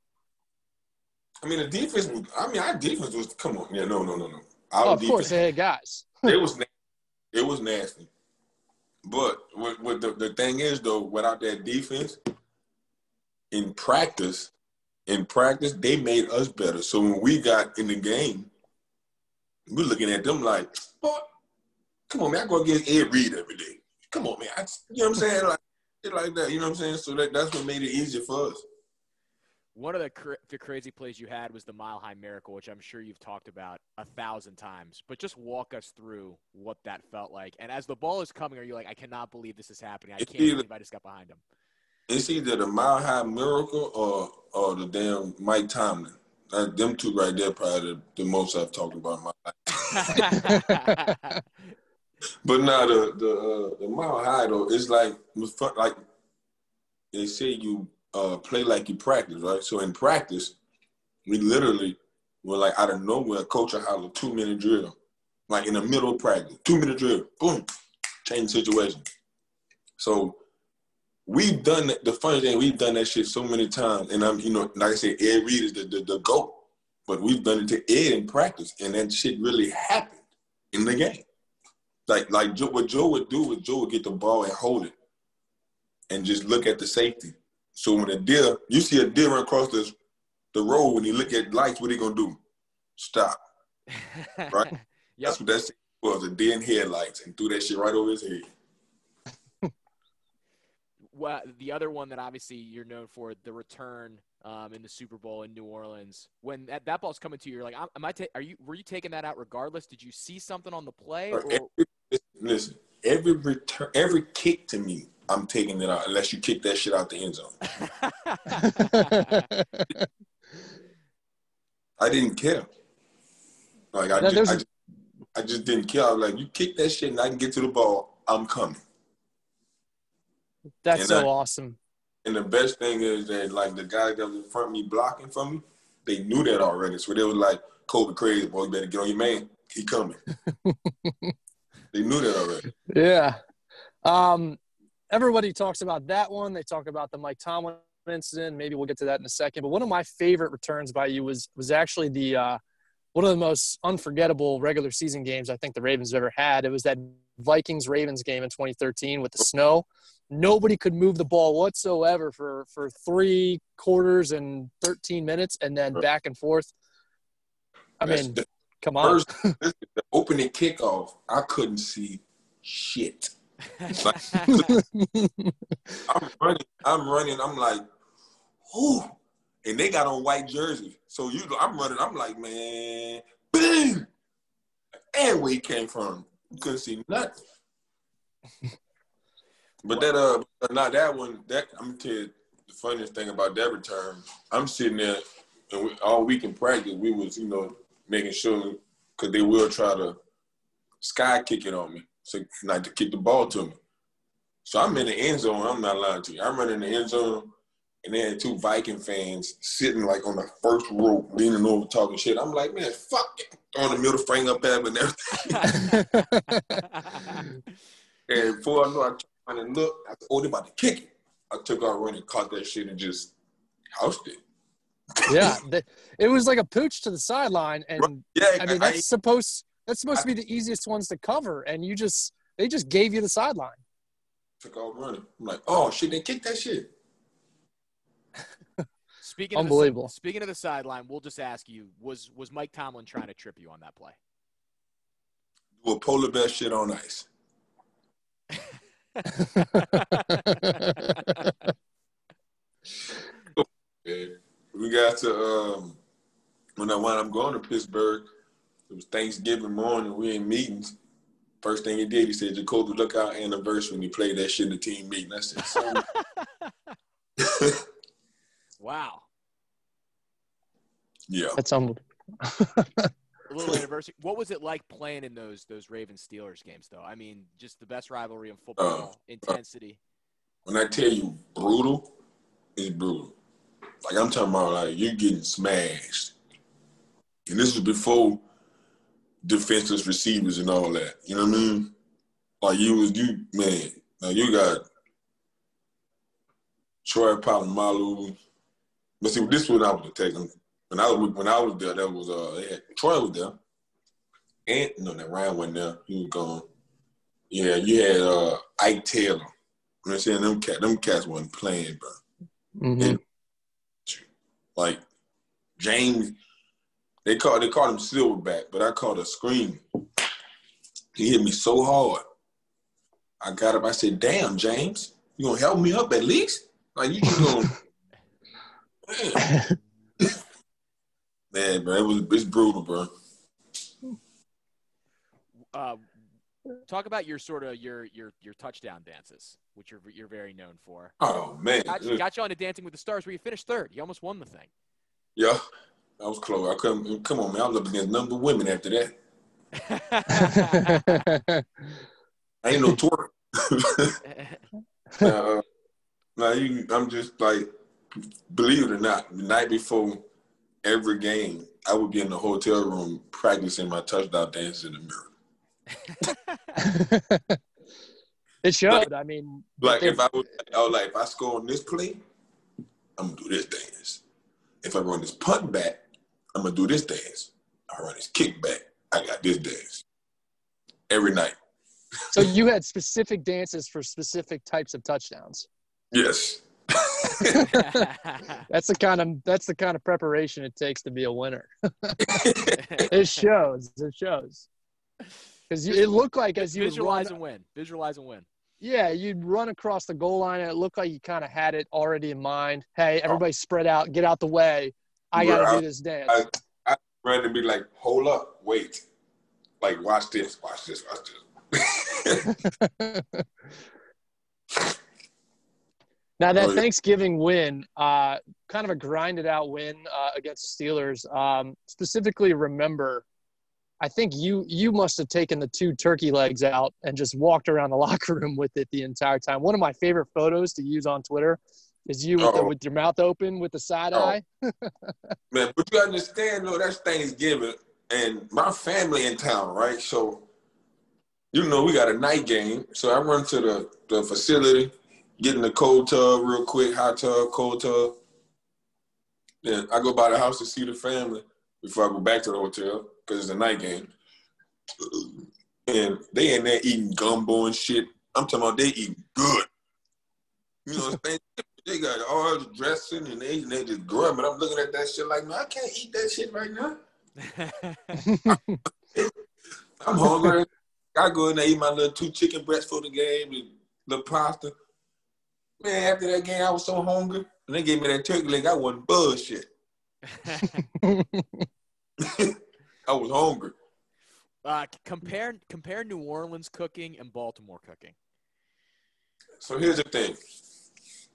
I mean, the defense was. I mean, our defense was. Come on, yeah, no, no, no, no. Our Oh, of defense, course, they had guys. it was it was nasty. But what, what the, the thing is though, without that defense, in practice, in practice, they made us better. So when we got in the game, we're looking at them like, come on, man, I go against Ed Reed every day. Come on, man. I, you know what I'm saying? Like, like that, you know what I'm saying? So that, that's what made it easier for us. One of the, cr- the crazy plays you had was the Mile High Miracle, which I'm sure you've talked about a thousand times. But just walk us through what that felt like. And as the ball is coming, are you like, I cannot believe this is happening? I can't believe I just got behind him. It's either the Mile High Miracle or or the damn Mike Tomlin. That, them two right there probably the, the most I've talked about in my life. but now the the uh, the Mile High though, it's like like they say you uh, play like you practice, right? So in practice, we literally were like out of nowhere, coach will holler two minute drill, like in the middle of practice, two minute drill, boom, change situation. So we've done. The funny thing, we've done that shit so many times, and I'm, you know, like I said, Ed Reed is the, the, the goat, but we've done it to Ed in practice, and that shit really happened in the game. Like, like Joe, what Joe would do was Joe would get the ball and hold it, and just look at the safety. So when a deer, you see a deer run across the the road, when you look at lights, what are you gonna do? Stop. Right? yep. That's what that was, a deer in headlights, and threw that shit right over his head well, the other one that obviously you're known for, the return um, in the Super Bowl in New Orleans. When that, that ball's coming to you, you're like, am I? Ta- are you? Were you taking that out regardless? Did you see something on the play? Or? Every, listen, every return, every kick to me, I'm taking it out unless you kick that shit out the end zone. I didn't care. Like I, just, I, just, I just didn't care. I was like, you kick that shit and I can get to the ball. I'm coming. That's and so I, awesome. And the best thing is that like the guy that was in front of me blocking for me, they knew that already. So they were like, Kobe crazy, boy, you better get on your man. He coming. they knew that already. Yeah. Um, everybody talks about that one. They talk about the Mike Tomlin incident. Maybe we'll get to that in a second. But one of my favorite returns by you was was actually the uh, one of the most unforgettable regular season games I think the Ravens have ever had. It was that Vikings Ravens game in 2013 with the snow. Nobody could move the ball whatsoever for for three quarters and 13 minutes, and then back and forth. I mean, come on. First, the opening kickoff, I couldn't see shit. I'm running, I'm running, I'm like, whoo, and they got on white jerseys. So you, I'm running, I'm like, man, bang, and where he came from, couldn't see nothing. But that uh, not that one. That I'm tell you the funniest thing about that return. I'm sitting there, and we, all week in practice, we was you know making sure because they will try to sky kick it on me, so not to kick the ball to me. So I'm in the end zone. I'm not lying to you. I'm running the end zone, and they had two Viking fans sitting like on the first row, leaning over, talking shit. I'm like, man, fuck it. Throwing the middle finger up at him and everything. and before I know, I and look, I said, oh, they about to kick it. I took out running, caught that shit, and just housed it. yeah, it was like a pooch to the sideline, and yeah, I mean that's I, supposed that's supposed I, to be the easiest ones to cover, and you just they just gave you the sideline. Took out running. I'm like, oh shit, they kicked that shit. speaking unbelievable. Of the, speaking of the sideline, we'll just ask you: was was Mike Tomlin trying to trip you on that play? Do a polar bear shit on ice. we got to um, when I wound up going to Pittsburgh. It was Thanksgiving morning. We in meetings. First thing he did, he said, "Jacoby, look out anniversary when you play that shit in the team meeting." I said, "Wow." Yeah, that's unbelievable. a little anniversary. What was it like playing in those those Ravens Steelers games, though? I mean, just the best rivalry in football, uh, intensity. When I tell you brutal, it's brutal. Like I'm talking about, like you're getting smashed, and this was before defenseless receivers and all that. You know what I mean? Like you was you man. Now you got Troy Polamalu. But see, this was I was taking when I was when I was there, that was uh had, Troy was there. And no, that Ryan wasn't there. He was gone. Yeah, you had uh Ike Taylor. You know what I'm saying? Them cat them cats wasn't playing, bro. Mm-hmm. And, like James, they called they called him Silverback, but I called a scream. He hit me so hard. I got up. I said, "Damn, James, you gonna help me up at least? Like you just gonna Man, man bro, it was it's brutal, bro. Uh, talk about your sort of your your your touchdown dances, which you're you're very known for. Oh man, Got, you- got you on to Dancing with the Stars, where you finished third. You almost won the thing. yeah, I was close. I couldn't. Come on, man, I was up against number of women after that. I ain't no twerk. uh, now you, I'm just like, believe it or not, the night before every game, I would be in the hotel room practicing my touchdown dance in the mirror. it showed. I mean, Like if I was, I was like, if I score on this play, I'm gonna do this dance. If I run this punt back, I'm gonna do this dance. I run this kick I got this dance. Every night. so you had specific dances for specific types of touchdowns. Yes. That's the kind of that's the kind of preparation it takes to be a winner. It shows. It shows. Because it looked like as you visualize run, and win. Visualize and win. yeah, you'd run across the goal line, and it looked like you kind of had it already in mind. Hey, everybody, spread out, get out the way. I got to do this dance. I- Run and be like, hold up, wait. Like, watch this, watch this, watch this. Now that Oh, yeah. Thanksgiving win, uh, kind of a grinded out win uh, against the Steelers. Um, specifically, remember, I think you you must have taken the two turkey legs out and just walked around the locker room with it the entire time. One of my favorite photos to use on Twitter is you with, the, oh. with your mouth open with the side Oh. eye. Man, but you understand though, that's Thanksgiving, and my family in town, right? So, you know, we got a night game. So I run to the, the facility, get in the cold tub real quick, hot tub, cold tub. Then I go by the house to see the family before I go back to the hotel because it's a night game. And they in there eating gumbo and shit. I'm talking about they eating good. You know, Thanksgiving, they got all the dressing and they, they just grubbing. I'm looking at that shit like, no, I can't eat that shit right now. I'm hungry. I go in there eat my little two chicken breasts for the game and the pasta. Man, after that game, I was so hungry. And they gave me that turkey leg. I wasn't bullshit. I was hungry. uh, compare compare New Orleans cooking and Baltimore cooking. So here's the thing.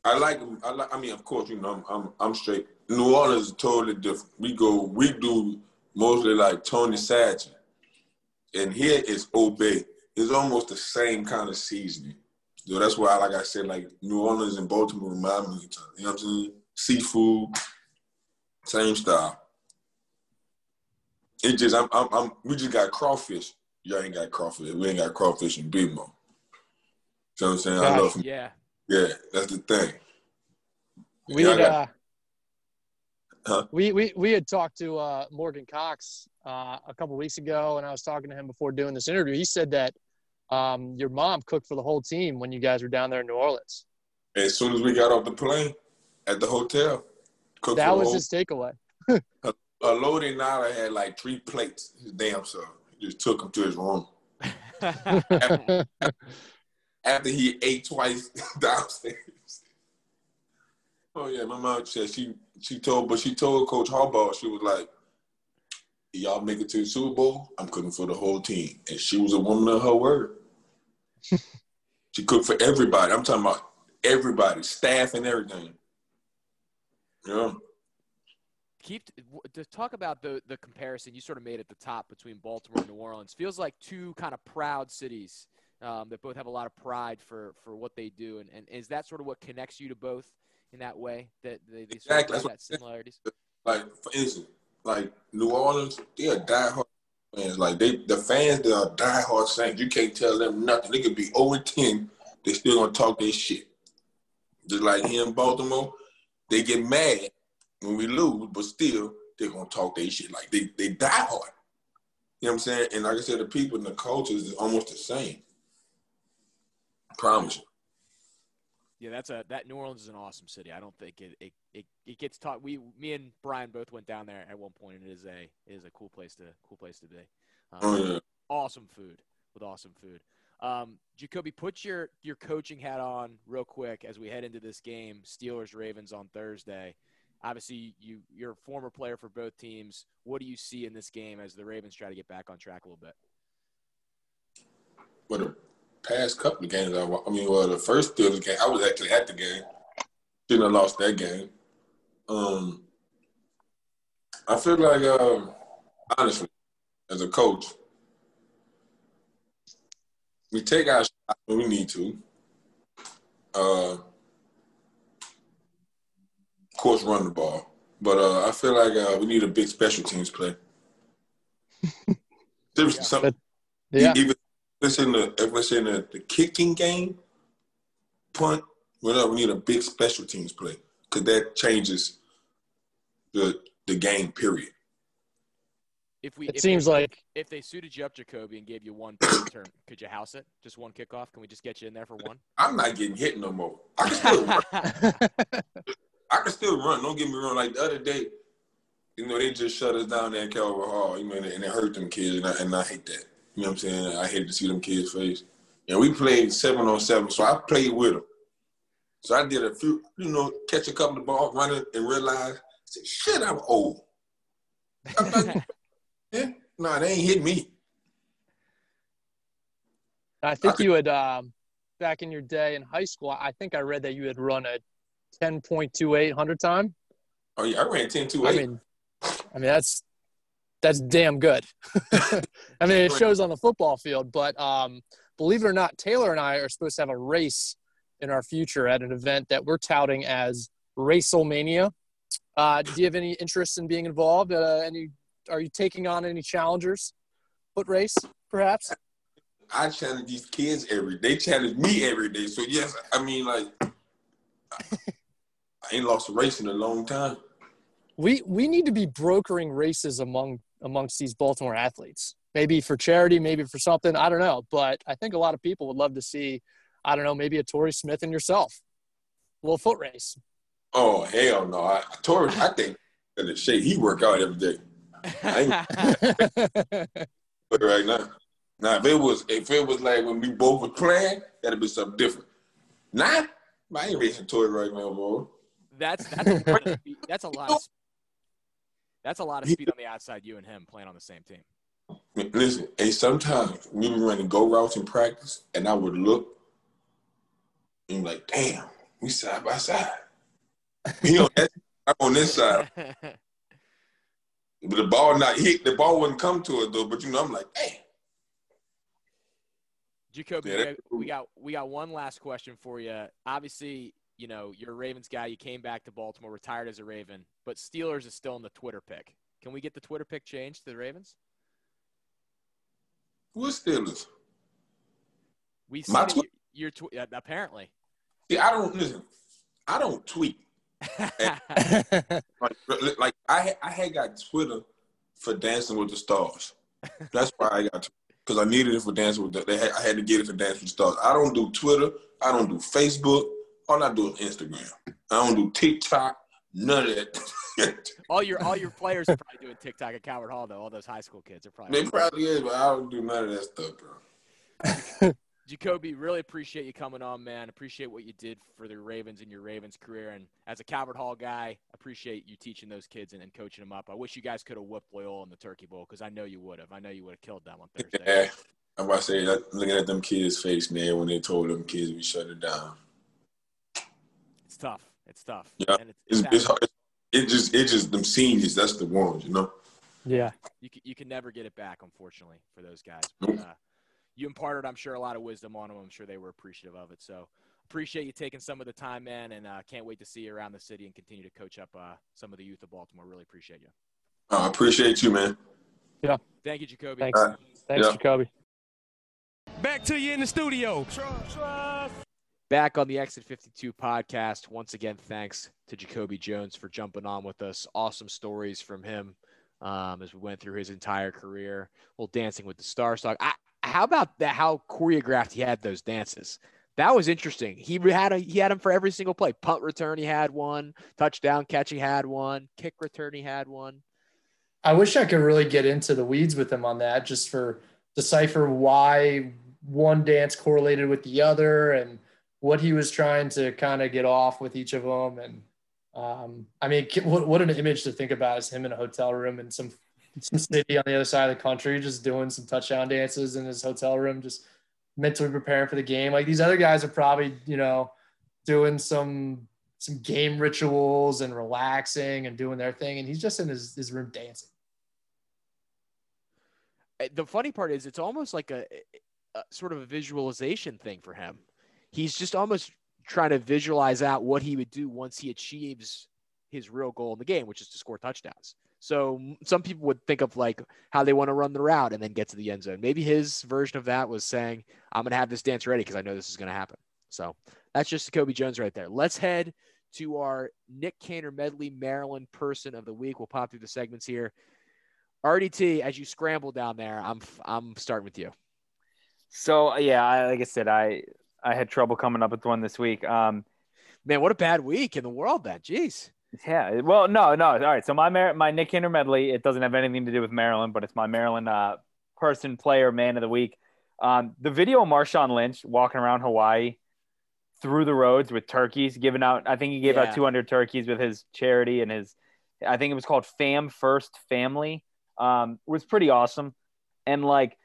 I like. I like. I mean, of course, you know, I'm. I'm, I'm straight. New Orleans is totally different. We go. We do mostly like Tony Chachere, and here is Old Bay. It's almost the same kind of seasoning. So that's why, like I said, like New Orleans and Baltimore remind me of each other. You know what I'm saying? Seafood, same style. It just, I'm, I'm, I'm, we just got crawfish. Y'all ain't got crawfish. We ain't got crawfish in Big You know what I'm saying? I love them. Yeah. Yeah, that's the thing. we had got- uh, Huh? we, we we had talked to uh, Morgan Cox uh, a couple weeks ago, and I was talking to him before doing this interview. He said that um, your mom cooked for the whole team when you guys were down there in New Orleans. As soon as we got off the plane at the hotel, cooked That was whole- his takeaway. a loading Nada had like three plates. His damn self. He just took him to his room after he ate twice downstairs. Oh yeah, my mom said she she told, but she told Coach Harbaugh she was like, "Y'all make it to the Super Bowl. I'm cooking for the whole team," and she was a woman of her word. she cooked for everybody. I'm talking about everybody, staff and everything. Yeah. Keep to talk about the the comparison you sort of made at the top between Baltimore and New Orleans. Feels like two kind of proud cities um, that both have a lot of pride for for what they do, and, and is that sort of what connects you to both in that way that they, they sort Exactly. of have that similarities? like for instance, like New Orleans, they are diehard fans. Like they, the fans that are diehard Saints, you can't tell them nothing. They could be 0 and 10, they still gonna talk their shit. Just like here in Baltimore, they get mad when we lose, but still they're gonna talk their shit. Like they, they die hard. You know what I'm saying? And like I said, the people and the cultures is almost the same. Promise you. Yeah, that's a that New Orleans is an awesome city. I don't think it it, it, it gets taught. We me and Brian both went down there at one point, and it is a it is a cool place to cool place to be. Um, Oh yeah. awesome food with awesome food. Um, Jacoby, put your your coaching hat on real quick as we head into this game, Steelers Ravens on Thursday. Obviously, you you're a former player for both teams. What do you see in this game as the Ravens try to get back on track a little bit? The past couple of games, I, I mean, well, the first Steelers game, I was actually at the game. Shouldn't have lost that game. Um, I feel like, uh, honestly, as a coach, we take our shots when we need to. Uh, of course, run the ball, but uh, I feel like uh, we need a big special teams play. Seriously, something. Yeah. Even if it's in the if it's in the, the kicking game, punt, whatever, we need a big special teams play because that changes the the game. Period. If we, It if seems they, like if they suited you up, Jacoby, and gave you one punt return, could you house it? Just one kickoff? Can we just get you in there for one? I'm not getting hit no more. I can still run. I can still run. Don't get me wrong. Like the other day, you know, they just shut us down there in Calvert Hall. You know, and it hurt them kids, and I, and I hate that. You know what I'm saying? I hate to see them kids' face. And we played seven on seven, so I played with them. So I did a few, you know, catch a couple of balls, running, and realize, say, shit, I'm old. I'm like, yeah, nah, they ain't hit me. I think you had um, back in your day in high school. I think I read that you had run a 10.28 hundred time. Oh yeah, I ran 10 2 I mean, I mean that's that's damn good. I mean, it shows on the football field, but um, believe it or not, Taylor and I are supposed to have a race in our future at an event that we're touting as Racelemania. Uh, do you have any interest in being involved? Uh, any? Are you taking on any challengers? Foot race, perhaps? I challenge these kids every they challenge me every day. So yes, I mean like I ain't lost a race in a long time. We we need to be brokering races among amongst these Baltimore athletes. Maybe for charity, maybe for something. I don't know, but I think a lot of people would love to see. I don't know, maybe a Torrey Smith and yourself, a little foot race. Oh hell no! I Torres, I think in the shape he work out every day. But right now, now if it was if it was like when we both were playing, that'd be something different. Nah, I ain't racing Torres right now, boy. That's that's a lot of that's a lot of sp- that's a lot of speed on the outside. You and him playing on the same team. Listen, and sometimes we be running go routes in practice, and I would look and be like, damn, we side by side. He on that, I'm on this side. But the ball not hit, the ball wouldn't come to it though. But you know, I'm like, damn. Jacoby, Yeah, we, got, we got we got one last question for you. Obviously, you know you're a Ravens guy. You came back to Baltimore, retired as a Raven, but Steelers is still in the Twitter pick. Can we get the Twitter pick changed to the Ravens? What Steelers? We My that twi- you- tw- uh, apparently. See, I don't listen. I don't tweet. Like, like I had- I had got Twitter for Dancing with the Stars. That's why I got because I needed it for Dancing with the. They had, I had to get it for Dancing with the Stars. I don't do Twitter. I don't do Facebook. All I do is Instagram. I don't do TikTok. None of that. all your all your players are probably doing TikTok at Calvert Hall though. All those high school kids are probably. they probably is, but I don't do none of that stuff, bro. Jacoby, really appreciate you coming on, man. Appreciate what you did for the Ravens and your Ravens career. And as a Calvert Hall guy, appreciate you teaching those kids and, and coaching them up. I wish you guys could have whooped Loyola in the Turkey Bowl because I know you would have. I know you would have killed them on Thursday. Yeah. I'm about to say looking at them kids' face, man, when they told them kids we shut it down. It's tough. It's tough. Yeah. And it's, It's, it's it's hard. It just it just them seniors, that's the ones, you know. yeah. you can, you can never get it back, unfortunately, for those guys. But, uh, you imparted, I'm sure, a lot of wisdom on them. I'm sure they were appreciative of it. So appreciate you taking some of the time, man, and uh, can't wait to see you around the city and continue to coach up uh, some of the youth of Baltimore. Really appreciate you. I appreciate you, man. Yeah. Thank you, Jacoby. Thanks. All right. Thanks, Yeah. Jacoby. Back to you in the studio. Back on the Exit 52 podcast. Once again, thanks to Jacoby Jones for jumping on with us. Awesome stories from him um, as we went through his entire career. Well, dancing with the stars talk. I, how about that? How choreographed he had those dances. That was interesting. He had a, he had them for every single play. Punt return, he had one. Touchdown catch, he had one. Kick return, he had one. I wish I could really get into the weeds with him on that, just for decipher why one dance correlated with the other and what he was trying to kind of get off with each of them. And Um, I mean, what, what an image to think about is him in a hotel room in some some city on the other side of the country, just doing some touchdown dances in his hotel room, just mentally preparing for the game. Like these other guys are probably, you know, doing some some game rituals and relaxing and doing their thing, and he's just in his, his room dancing. Uh, the funny part is, it's almost like a, a sort of a visualization thing for him. He's just almost trying to visualize out what he would do once he achieves his real goal in the game, which is to score touchdowns. So some people would think of like how they want to run the route and then get to the end zone. Maybe his version of that was saying, I'm going to have this dance ready because I know this is going to happen. So that's just Kobe Jones right there. Let's head to our Nick Cantor Medley Maryland person of the week. We'll pop through the segments here. RDT, as you scramble down there, I'm I'm starting with you. So yeah, I, like I said, I I had trouble coming up with one this week. Um, Man, what a bad week in the world, that. Jeez. Yeah. Well, no, no. All right. So my my Nick Cantor medley, it doesn't have anything to do with Maryland, but it's my Maryland uh, person, player, man of the week. Um, the video of Marshawn Lynch walking around Hawaii through the roads with turkeys, giving out. I think he gave yeah. out 200 turkeys with his charity and his. I think it was called Fam First Family. Um, was pretty awesome, and like,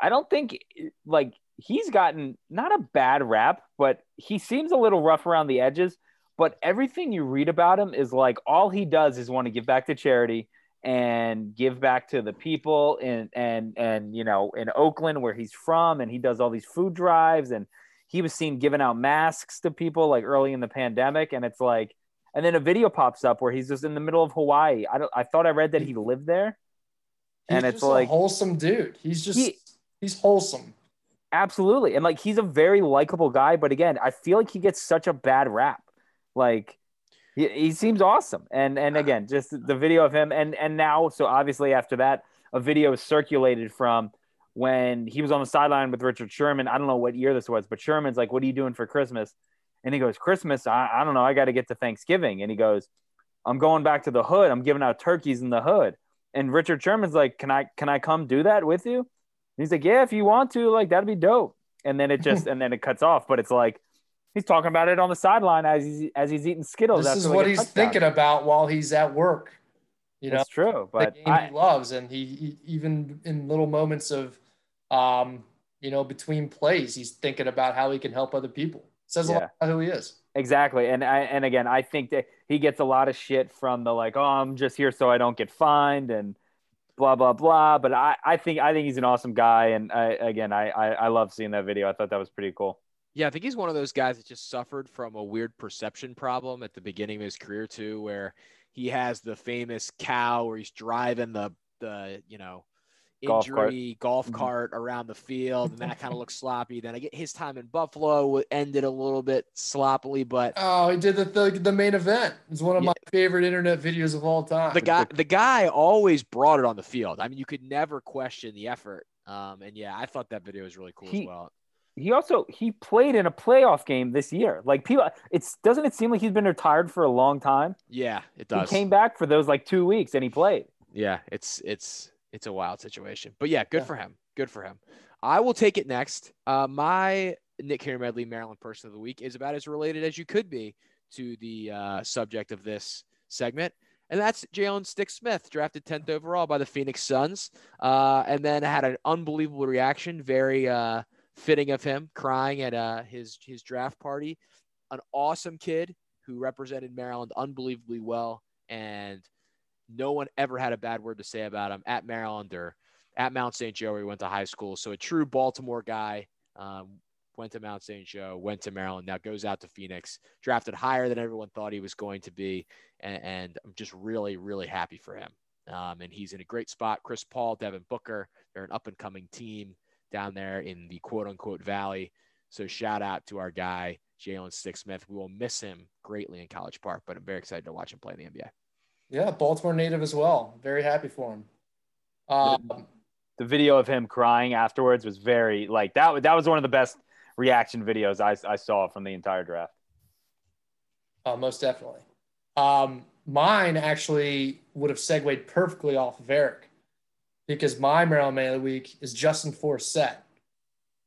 I don't think like he's gotten not a bad rap, but he seems a little rough around the edges but everything you read about him is like all he does is want to give back to charity and give back to the people in and and you know in Oakland where he's from and he does all these food drives and he was seen giving out masks to people like early in the pandemic and it's like and then a video pops up where he's just in the middle of Hawaii. I don't I thought I read that he lived there. He's and it's like wholesome dude. He's just he, he's wholesome. Absolutely. And like he's a very likable guy, but again, I feel like he gets such a bad rap. Like he, he seems awesome. And and again, just the video of him and and now so obviously after that a video is circulated from when he was on the sideline with Richard Sherman. I don't know what year this was, but Sherman's like, "What are you doing for Christmas?" And he goes, "Christmas? I, I don't know. I got to get to Thanksgiving." And he goes, "I'm going back to the hood. I'm giving out turkeys in the hood." And Richard Sherman's like, "Can I can I come do that with you?" He's like, "Yeah, if you want to. Like that'd be dope." And then it just and then it cuts off. But it's like He's talking about it on the sideline as he's as he's eating Skittles. This is what he's thinking about while he's at work. You know, it's true, but the game I, he loves, and he, he, even in little moments of, um, you know, between plays, he's thinking about how he can help other people. Says a lot about who he is. Exactly, and I and again, I think that he gets a lot of shit from the like, oh, I'm just here so I don't get fined and blah blah blah. But I, I think I think he's an awesome guy, and I, again, I, I I love seeing that video. I thought that was pretty cool. Yeah, I think he's one of those guys that just suffered from a weird perception problem at the beginning of his career too, where he has the famous cow where he's driving the the you know injury golf cart, golf cart mm-hmm. around the field, and that kind of looks sloppy. Then I get his time in Buffalo ended a little bit sloppily, but oh, he did the the, the main event. It's one of yeah. my favorite internet videos of all time. The guy the guy always brought it on the field. I mean, you could never question the effort. Um, and yeah, I thought that video was really cool he, as well he also he played in a playoff game this year. Like people, it's doesn't it seem like he's been retired for a long time? Yeah, it does. He came back for those like two weeks and he played. Yeah, it's it's it's a wild situation, but yeah, good yeah. for him. Good for him. I will take it next. Uh, my Nick Cantor Medley Maryland Person of the Week is about as related as you could be to the uh, subject of this segment. And that's Jalen Stix Smith, drafted 10th overall by the Phoenix Suns. Uh, and then had an unbelievable reaction. Very, uh, fitting of him crying at uh, his his draft party. An awesome kid who represented Maryland unbelievably well, and no one ever had a bad word to say about him at Maryland or at Mount St. Joe where he went to high school. So a true Baltimore guy. Um, went to Mount St. Joe, went to Maryland, now goes out to Phoenix, drafted higher than everyone thought he was going to be. And, and I'm just really, really happy for him. Um, and he's in a great spot. Chris Paul, Devin Booker, they're an up and coming team down there in the quote unquote valley. So shout out to our guy, Jalen Stix Smith. We will miss him greatly in College Park, but I'm very excited to watch him play in the NBA. Yeah, Baltimore native as well. Very happy for him. Um, the, video of him crying afterwards was very like that. That was one of the best reaction videos I, I saw from the entire draft. Uh, most definitely. Um, mine actually would have segued perfectly off of Eric because my Maryland Man of the Week is Justin Forsett.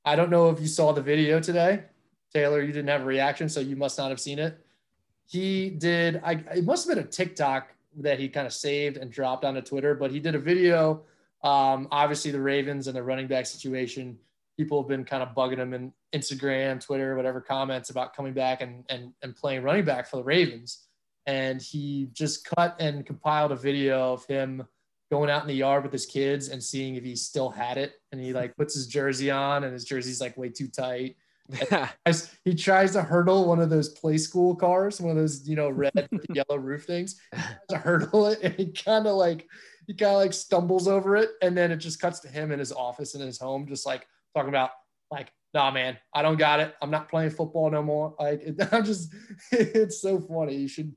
I don't know if you saw the video today. Taylor, you didn't have a reaction, so you must not have seen it. he did. I it must have been a TikTok that he kind of saved and dropped onto Twitter, but he did a video. Um, obviously, the Ravens and the running back situation. People have been kind of bugging him in Instagram, Twitter, whatever comments about coming back and and and playing running back for the Ravens. And he just cut and compiled a video of him going out in the yard with his kids and seeing if he still had it. And he like puts his jersey on, and his jersey's like way too tight he tries to hurdle one of those play school cars, one of those, you know, red yellow roof things, to hurdle it. And he kind of like, he kind of like stumbles over it. And then it just cuts to him in his office in his home, just like talking about, like, nah, man, I don't got it. I'm not playing football no more. Like, it, I'm just, it's so funny. You should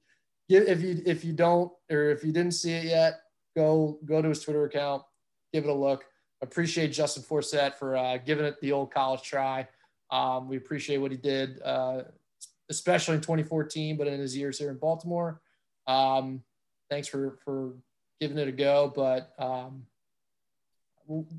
get, if you, if you don't, or if you didn't see it yet, go, go to his Twitter account, give it a look. Appreciate Justin Forsett for uh, giving it the old college try. Um, we appreciate what he did, uh, especially in 2014, but in his years here in Baltimore. Um, thanks for for giving it a go, but um,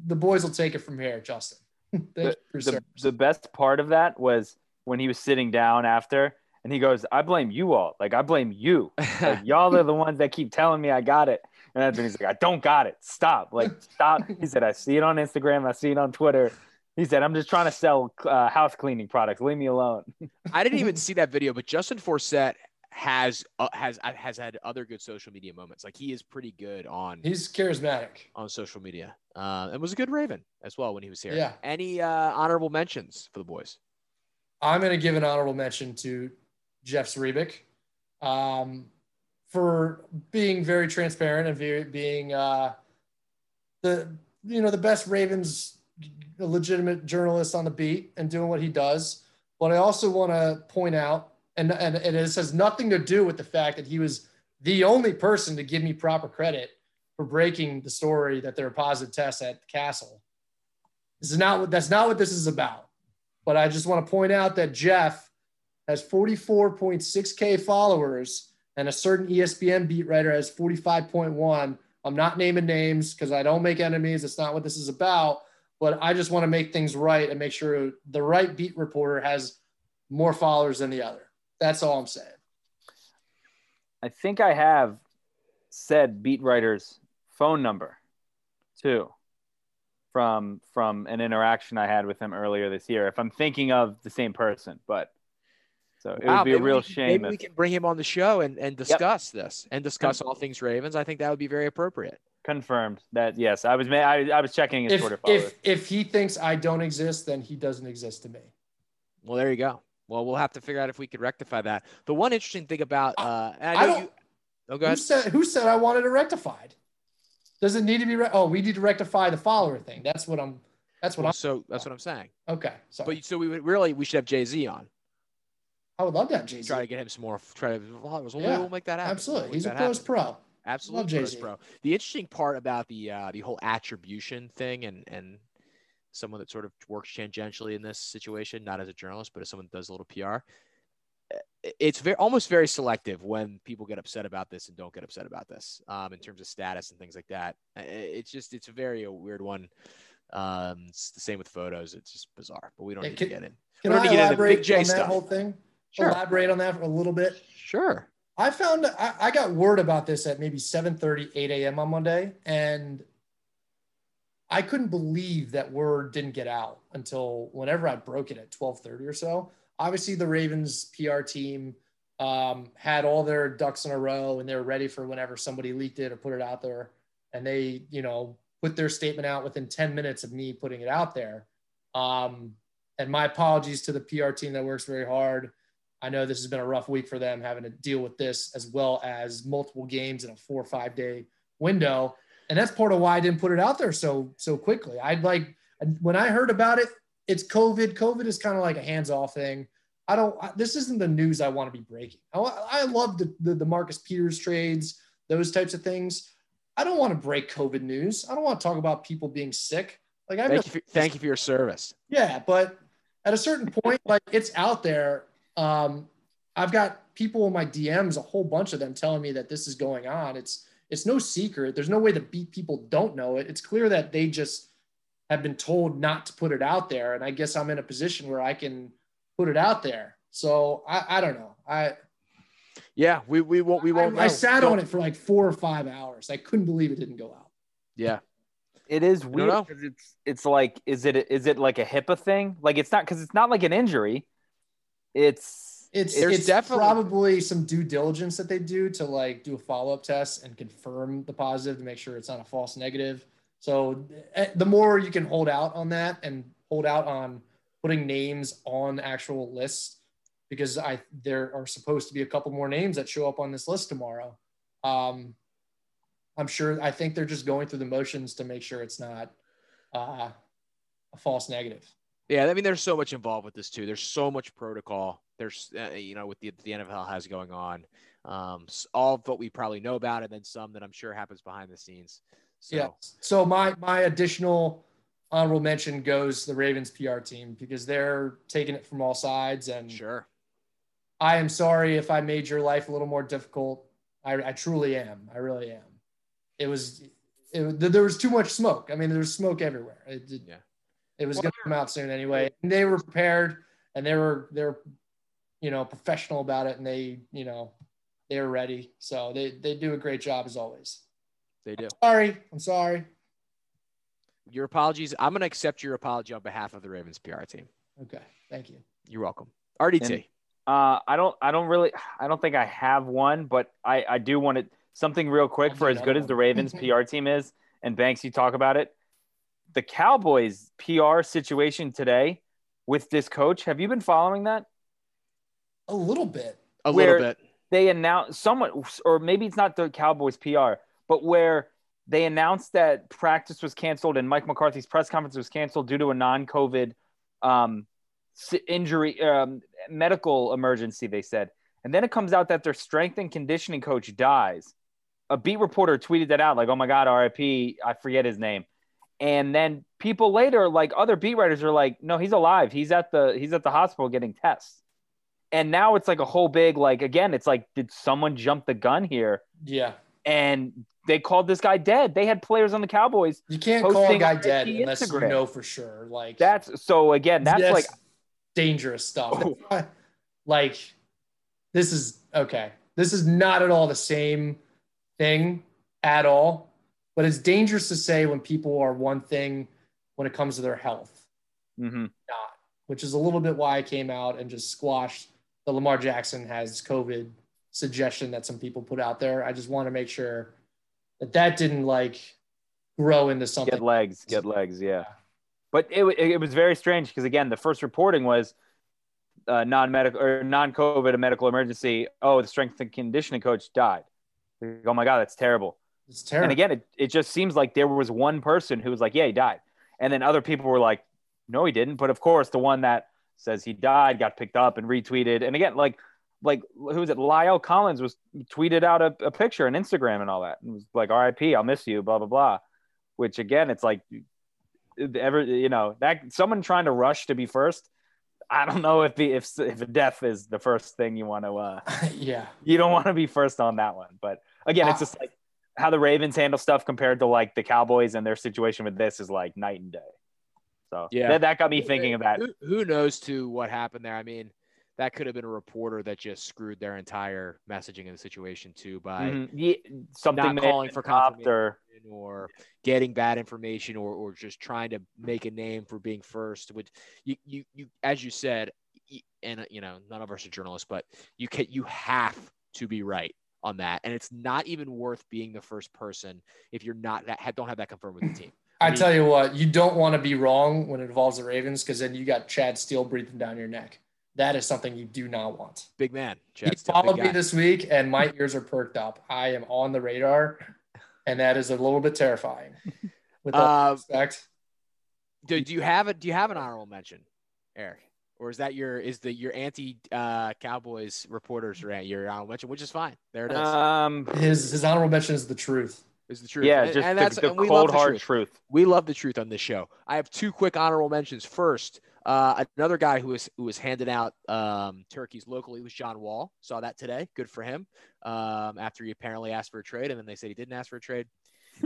the boys will take it from here, Justin. the, the, the best part of that was when he was sitting down after and he goes, I blame you all. Like, I blame you. Like, y'all are the ones that keep telling me I got it. And that's when he's like, I don't got it. Stop. Like, stop. He said, I see it on Instagram. I see it on Twitter. He said, "I'm just trying to sell uh, house cleaning products. Leave me alone." I didn't even see that video, but Justin Forsett has uh, has uh, has had other good social media moments. Like he is pretty good on. He's charismatic on social media, uh, and was a good Raven as well when he was here. Yeah. Any uh, honorable mentions for the boys? I'm going to give an honorable mention to Jeff Zrebiec um, for being very transparent and very, being uh, the you know the best Ravens a legitimate journalist on the beat and doing what he does. But I also want to point out, and, and, and it has nothing to do with the fact that he was the only person to give me proper credit for breaking the story that there are positive tests at the castle. This is not what that's not what this is about. But I just want to point out that Jeff has 44.6k followers and a certain ESPN beat writer has 45.1. I'm not naming names because I don't make enemies. It's not what this is about but I just want to make things right and make sure the right beat reporter has more followers than the other. That's all I'm saying. I think I have said beat writer's phone number too from from an interaction I had with him earlier this year. If I'm thinking of the same person, but so it wow, would be a real can, shame. Maybe if, we can bring him on the show and, and discuss yep. this and discuss all things Ravens. I think that would be very appropriate. Confirmed that yes, I was I, I was checking his if, Twitter followers. If if he thinks I don't exist, then he doesn't exist to me. Well, there you go. Well, we'll have to figure out if we could rectify that. The one interesting thing about uh, I, I know you. Oh, go ahead. Who said, who said I wanted it rectified? Does it need to be? Re- oh, we need to rectify the follower thing. That's what I'm. That's what well, I'm. So that's what I'm saying. Okay. Sorry. But so we would really we should have Jay Z on. I would love to have Jay Z. Try to get him some more. Try to. Well, yeah, we'll make that happen. Absolutely. We'll He's a post pro. Absolutely, Jay-Z. pro. The interesting part about the uh, the whole attribution thing, and and someone that sort of works tangentially in this situation, not as a journalist, but as someone that does a little PR, eh, it's very almost very selective when people get upset about this and don't get upset about this um, in terms of status and things like that. Eh, it's just it's a very a weird one. Um, it's the same with photos. It's just bizarre, but we don't need can, to get in. Can I elaborate on that stuff. whole thing? Sure. Elaborate on that for a little bit. Sure. I found I, I got word about this at maybe 7 30, 8 a.m. on Monday, and I couldn't believe that word didn't get out until whenever I broke it at 12:30 or so. Obviously, the Ravens PR team um, had all their ducks in a row, and they were ready for whenever somebody leaked it or put it out there. And they, you know, put their statement out within 10 minutes of me putting it out there. Um, and my apologies to the PR team that works very hard. I know this has been a rough week for them having to deal with this as well as multiple games in a four or five day window. And that's part of why I didn't put it out there so so quickly. I'd like when I heard about it, it's COVID. COVID is kind of like a hands off thing. I don't. This isn't the news I want to be breaking. I, I love the, the the Marcus Peters trades, those types of things. I don't want to break COVID news. I don't want to talk about people being sick. Like I thank, you for, thank you for your service. Yeah, but at a certain point, like it's out there um, I've got people in my DMs, a whole bunch of them telling me that this is going on. It's it's no secret. There's no way that beat people don't know it. It's clear that they just have been told not to put it out there. And I guess I'm in a position where I can put it out there. So I, I don't know. I Yeah, we we won't we won't. I, I sat Don't- on it for like four or five hours. I couldn't believe it didn't go out. Yeah, It is weird know. because it's it's like is it is it like a HIPAA thing? Like it's not because it's not like an injury. It's It's it's definitely- probably some due diligence that they do to like do a follow up test and confirm the positive to make sure it's not a false negative. So eh, the more you can hold out on that and hold out on putting names on actual lists, because I there are supposed to be a couple more names that show up on this list tomorrow. Um, I'm sure. I think they're just going through the motions to make sure it's not uh, a false negative. Yeah. I mean, there's so much involved with this too. There's so much protocol. There's uh, you know with the the NFL has going on. Um, all of what we probably know about, and then some that I'm sure happens behind the scenes. So, Yeah. So my my additional honorable mention goes to the Ravens PR team because they're taking it from all sides, and sure. I am sorry if I made your life a little more difficult. I, I truly am. I really am. It was, it, there was too much smoke. I mean, there was smoke everywhere. It, it, Yeah. It was going to come out soon anyway. And they were prepared, and they were they're, you know, professional about it, and they you know, they were ready. So they they do a great job as always. They do. Sorry, I'm sorry. Your apologies. I'm going to accept your apology on behalf of the Ravens PR team. Okay, thank you. You're welcome. RDT. And- Uh, I don't. I don't really. I don't think I have one, but I. I do want to something real quick for as good as the. Ravens PR team is, and Banks, you talk about it. The Cowboys PR situation today with this coach. Have you been following that? A little bit. a where- little bit. They announced someone, or maybe it's not the Cowboys PR, but where they announced that practice was canceled and Mike McCarthy's press conference was canceled due to a non-COVID um, injury, um, medical emergency. They said, and then it comes out that their strength and conditioning coach dies. A beat reporter tweeted that out, like, "Oh my God, RIP." I forget his name. And then people later, like other beat writers, are like, "No, he's alive. He's at the he's at the hospital getting tests." And now it's like a whole big like again, it's like, did someone jump the gun here? Yeah. And they called this guy dead. They had players on the Cowboys. You can't call a guy dead the unless you Instagram. know for sure. Like That's so again, that's, like dangerous stuff. Oh. Like this is okay. This is not at all the same thing at all. But it's dangerous to say when people are one thing when it comes to their health, mhm. not, which is a little bit why I came out and just squashed the Lamar Jackson has COVID suggestion that some people put out there. I just want to make sure that that didn't like grow into something. get legs, get legs, yeah. But it, it was very strange because again, the first reporting was uh, non-medical or non-COVID, a medical emergency. Oh, the strength and conditioning coach died. Like, oh my god, that's terrible. It's terrible. And again, it, it just seems like there was one person who was like, yeah, he died. And then other people were like, no, he didn't. But of course, the one that says he died got picked up and retweeted. And again, like, like who was it? La'el Collins was tweeted out a, a picture on Instagram and all that. And was like, RIP, I'll miss you, blah, blah, blah. Which again, it's like, ever, you know, that someone trying to rush to be first. I don't know if the, if, if death is the first thing you want to, uh, yeah. you don't want to be first on that one. But again, it's just like how the Ravens handle stuff compared to like the Cowboys and their situation with this is like night and day. So Yeah. that, that got me thinking of that. Who, who knows to what happened there? I mean, that could have been a reporter that just screwed their entire messaging of the situation too by Mhm. Yeah, something not calling for dropped confirmation or or getting bad information or, or just trying to make a name for being first. Which you you you as you said, and uh, you know none of us are journalists, but you can you have to be right on that, and it's not even worth being the first person if you're not that don't have that confirmed with the team. I, mean- tell you what, you don't want to be wrong when it involves the Ravens because then you got Chad Steele breathing down your neck. That is something you do not want. Big man, He Chad's a big followed me this week, and my ears are perked up. I am on the radar, and that is a little bit terrifying. With all Uh, respect, do, do you have a do you have an honorable mention, Eric? Or is that your is the your anti uh, Cowboys reporters rant your honorable mention, which is fine. There it is. um his his honorable mention is the truth. is the truth. yeah, And- just and the, that's the and we love cold the hard truth. truth. We love the truth on this show. I have two quick honorable mentions. First, uh, another guy who was who was handing out um, turkeys locally was John Wall. Saw that today. Good for him. Um, after he apparently asked for a trade, and then they said he didn't ask for a trade.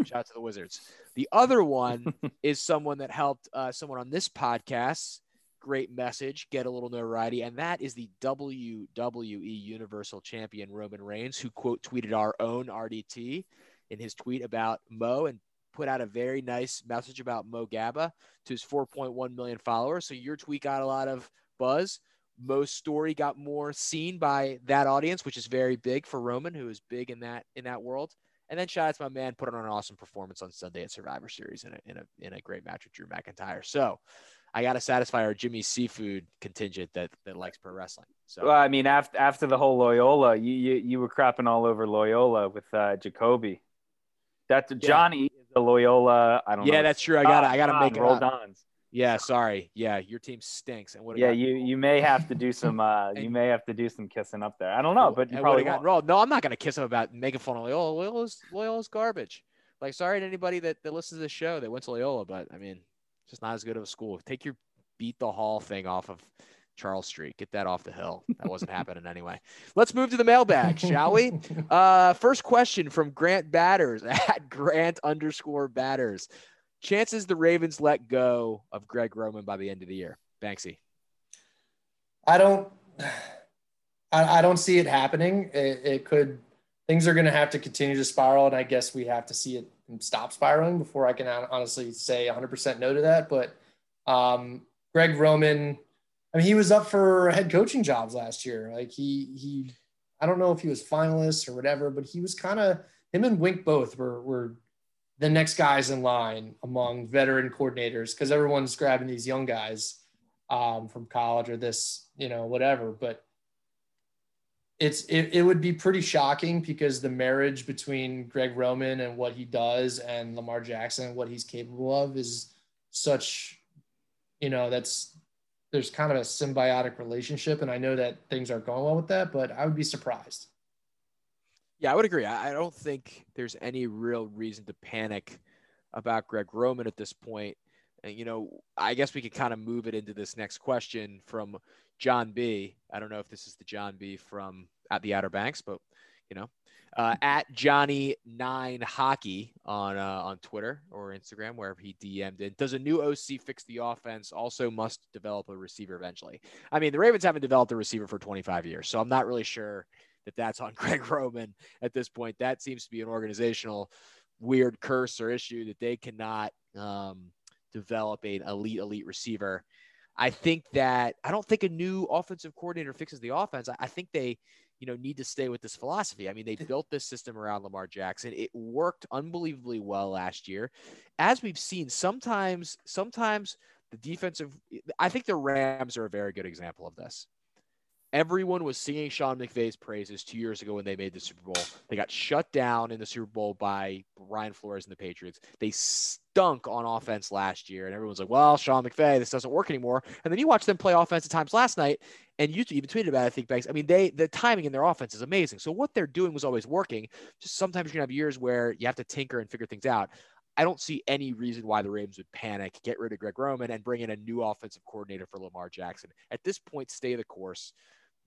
Shout out to the Wizards. The other one is someone that helped uh, someone on this podcast great message, get a little notoriety, and that is the WWE Universal Champion Roman Reigns, who quote tweeted our own RDT in his tweet about Mo and put out a very nice message about Mo Gaba to his 4.1 million followers. So your tweet got a lot of buzz. Mo's story got more seen by that audience, which is very big for Roman, who is big in that in that world. And then shout out to my man, put on an awesome performance on Sunday at Survivor Series in a in a in a great match with Drew McIntyre. So I got to satisfy our Jimmy Seafood contingent that that likes pro wrestling. So Well, I mean, after after the whole Loyola, you you, you were crapping all over Loyola with uh, Jacoby. That's Johnny is a Loyola. I don't know. yeah, that's true. I got I got to make it roll. Dons. Yeah, sorry. Yeah, your team stinks. And what Yeah, you you may have to do some uh you may have to do some kissing up there. I don't know, but you probably would've rolled. No, I'm not going to kiss him about making fun of Loyola. Loyola's Loyola's garbage. Like, sorry to anybody that, that listens to the show that went to Loyola, but I mean, just not as good of a school. Take your beat the hall thing off of Charles Street. Get that off the hill. That wasn't happening anyway. Let's move to the mailbag, shall we? Uh, first question from Grant Batters at Grant underscore Batters. Chances the Ravens let go of Greg Roman by the end of the year. Banksy. I don't. I, I don't see it happening. It, it could. Things are going to have to continue to spiral, and I guess we have to see it stop spiraling before I can honestly say 100% no to that. But um, Greg Roman, I mean, he was up for head coaching jobs last year. Like he he, I don't know if he was finalist or whatever, but he was kind of him and Wink both were were the next guys in line among veteran coordinators because everyone's grabbing these young guys um, from college or this, you know, whatever. But it's it, it would be pretty shocking because the marriage between Greg Roman and what he does and Lamar Jackson and what he's capable of is such, you know, that's there's kind of a symbiotic relationship. And I know that things aren't going well with that, but I would be surprised. Yeah, I would agree. I I don't think there's any real reason to panic about Greg Roman at this point. And, you know, I guess we could kind of move it into this next question from John B. I don't know if this is the John B from at the Outer Banks, but, you know, uh, at Johnny Nine Hockey on uh, on Twitter or Instagram, wherever he DM'd it. Does a new OC fix the offense? Also, must develop a receiver eventually. I mean, the Ravens haven't developed a receiver for 25 years, so I'm not really sure that that's on Greg Roman at this point. That seems to be an organizational weird curse or issue that they cannot um, develop an elite elite receiver. I think that I don't think a new offensive coordinator fixes the offense. I, I think they, you know, need to stay with this philosophy. I mean, they built this system around Lamar Jackson. It worked unbelievably well last year. As we've seen, sometimes, sometimes the defensive. I think the Rams are a very good example of this. Everyone was singing Sean McVay's praises two years ago when they made the Super Bowl. They got shut down in the Super Bowl by Brian Flores and the Patriots. They stunk on offense last year, and everyone's like, "Well, Sean McVay, this doesn't work anymore." And then you watch them play offense at times last night, and you even tweeted about it. I think Banks. I mean, they the timing in their offense is amazing. So what they're doing was always working. Just sometimes you're gonna have years where you have to tinker and figure things out. I don't see any reason why the Ravens would panic, get rid of Greg Roman, and bring in a new offensive coordinator for Lamar Jackson. At this point, stay the course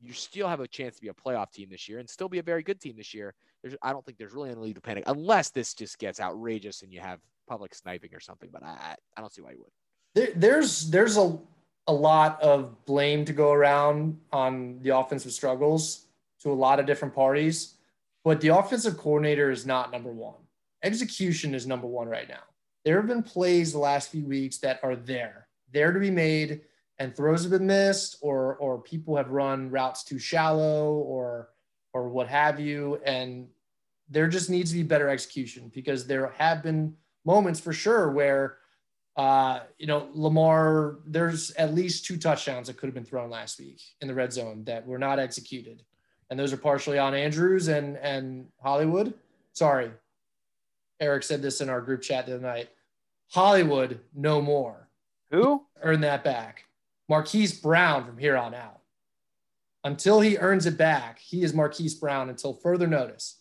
you still have a chance to be a playoff team this year and still be a very good team this year. There's, I don't think there's really any need to panic unless this just gets outrageous and you have public sniping or something. But I, I don't see why you would. There, there's there's a a lot of blame to go around on the offensive struggles to a lot of different parties, but the offensive coordinator is not number one. Execution is number one right now. There have been plays the last few weeks that are there, there to be made, and throws have been missed, or or people have run routes too shallow, or or what have you, and there just needs to be better execution because there have been moments for sure where uh, you know, Lamar, there's at least two touchdowns that could have been thrown last week in the red zone that were not executed. And those are partially on Andrews and and Hollywood. Sorry. Eric said this in our group chat the other night. Hollywood, no more. Who? Earn that back. Marquise Brown from here on out. Until he earns it back, he is Marquise Brown until further notice.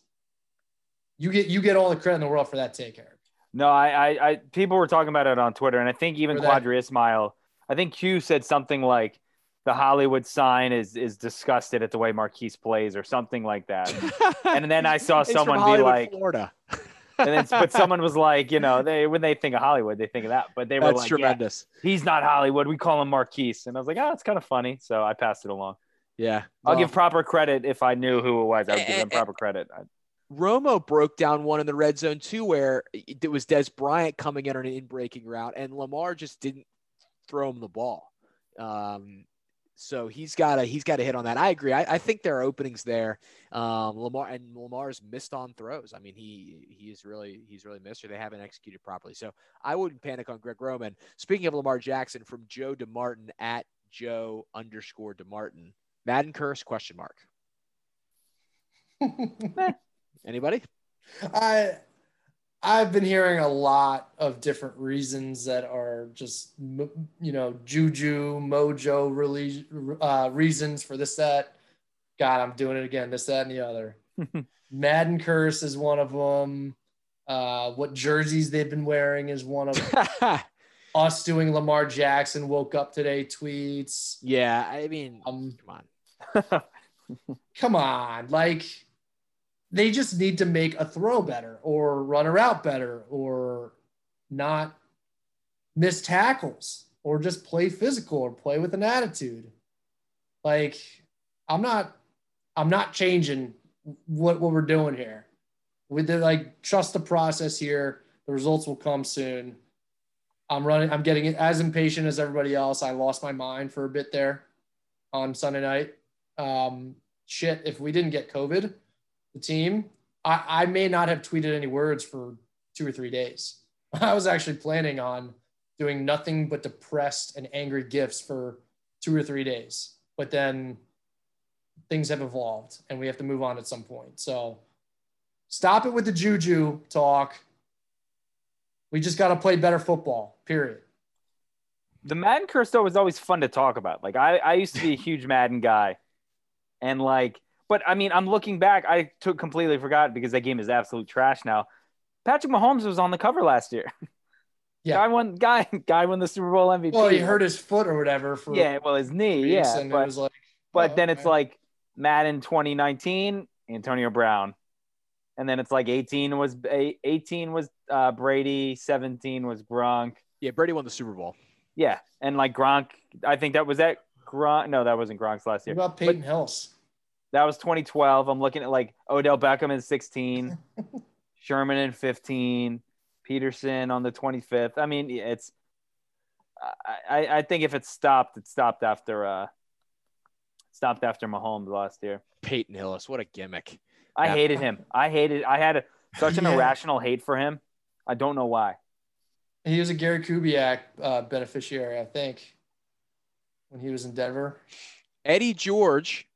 You get you get all the credit in the world for that take, Eric. No, I, I, I people were talking about it on Twitter, and I think even For that- Qadry Ismail, I think Q said something like the Hollywood sign is is disgusted at the way Marquise plays or something like that. And then I saw He's from someone be like- Florida. And then but someone was like, you know, they when they think of Hollywood, they think of that. But they were That's like, yeah, he's not Hollywood. We call him Marquise. And I was like, oh, it's kind of funny. So I passed it along. Yeah. I'll Well, give proper credit if I knew who it was. I would give Eh, them eh, proper credit. I- Romo broke down one in the red zone too, where it was Dez Bryant coming in on an in-breaking route, and Lamar just didn't throw him the ball. Um, so he's got to he's got to hit on that. I agree. I, I think there are openings there. Um, Lamar and Lamar's missed on throws. I mean, he he is really he's really missed, or they haven't executed properly. So I wouldn't panic on Greg Roman. Speaking of Lamar Jackson, from Joe DeMartin at Joe underscore DeMartin, Madden curse question mark. Anybody? I I've been hearing a lot of different reasons that are just you know juju mojo really uh, reasons for this that. God, I'm doing it again. This that and the other. Madden curse is one of them. Uh, what jerseys they've been wearing is one of them. Us doing Lamar Jackson woke up today tweets. yeah, I mean, Um, come on. come on, like they just need to make a throw better or run a route better or not miss tackles or just play physical or play with an attitude. Like I'm not I'm not changing what what we're doing here. With the like trust the process here. The results will come soon. I'm running I'm getting as impatient as everybody else. I lost my mind for a bit there on Sunday night. Um, shit, if we didn't get COVID, the team, I, I may not have tweeted any words for two or three days. I was actually planning on doing nothing but depressed and angry gifts for two or three days. But then things have evolved and we have to move on at some point. So stop it with the juju talk. We just got to play better football, period. the Madden curse though was always fun to talk about. Like I, I used to be a huge Madden guy, and like, but I mean, I'm looking back. I took completely forgot because that game is absolute trash now. Patrick Mahomes was on the cover last year. Yeah. guy won. Guy, guy won the Super Bowl MVP. Well, he hurt his foot or whatever for Yeah, well, his knee. weeks, Yeah, and it but was like, but oh, then it's okay. like Madden 2019, Antonio Brown, and then it's like 18 was 18 was uh, Brady, 17 was Gronk. Yeah, Brady won the Super Bowl. Yeah, and like Gronk, I think that was that Gronk. No, that wasn't Gronk's last year. what year. about Peyton Hillis? That was 2012. I'm looking at like Odell Beckham in 16, Sherman in 15, Peterson on the 25th. I mean, it's. I, I I think if it stopped, it stopped after uh stopped after Mahomes last year. Peyton Hillis, what a gimmick. I Yeah. hated him. I hated. I had a, such an Yeah. irrational hate for him. I don't know why. He was a Gary Kubiak uh, beneficiary, I think, when he was in Denver. Eddie George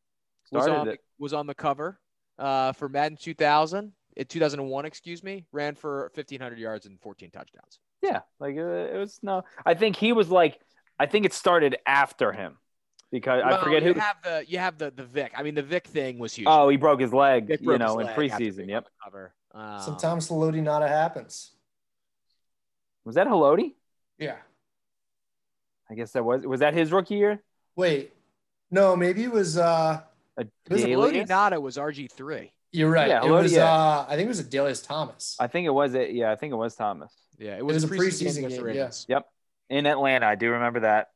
was on, it. was on the cover uh, for Madden 2000, in 2001, excuse me, ran for 1,500 yards and 14 touchdowns. Yeah, like uh, it was no. I think he was like. I think it started after him because I forget you who. have the you have the the Vick. I mean, the Vick thing was huge. Oh, he broke his leg. Vick you know, in preseason. Yep. cover. Um, Sometimes the Haloti Ngata happens. Was that Haloti? Yeah. I guess that was. Was that his rookie year? Wait. No, maybe it was uh A because Dalius? Ngata was RG three. you're right. Yeah, it Lodi- was yeah. uh I think it was Adalius Thomas. I think it was it. Yeah, I think it was Thomas Yeah, it was, was a a preseason, preseason against the game, yeah. Ravens. in Atlanta. I do remember that.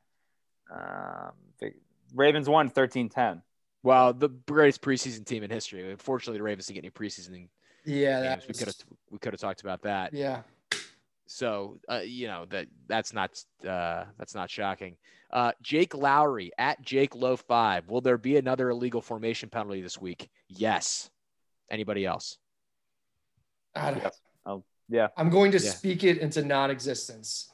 Um, the Ravens won 13-10. Well, the greatest preseason team in history. Unfortunately, the Ravens didn't get any preseason yeah, that games. We could have we could have talked about that. Yeah. So uh, you know that that's not uh, that's not shocking. Uh, Jake Lowry at Jake Low five. Will there be another illegal formation penalty this week? Yes. Anybody else? I don't- Oh, yeah. I'm going to Yeah. speak it into non-existence.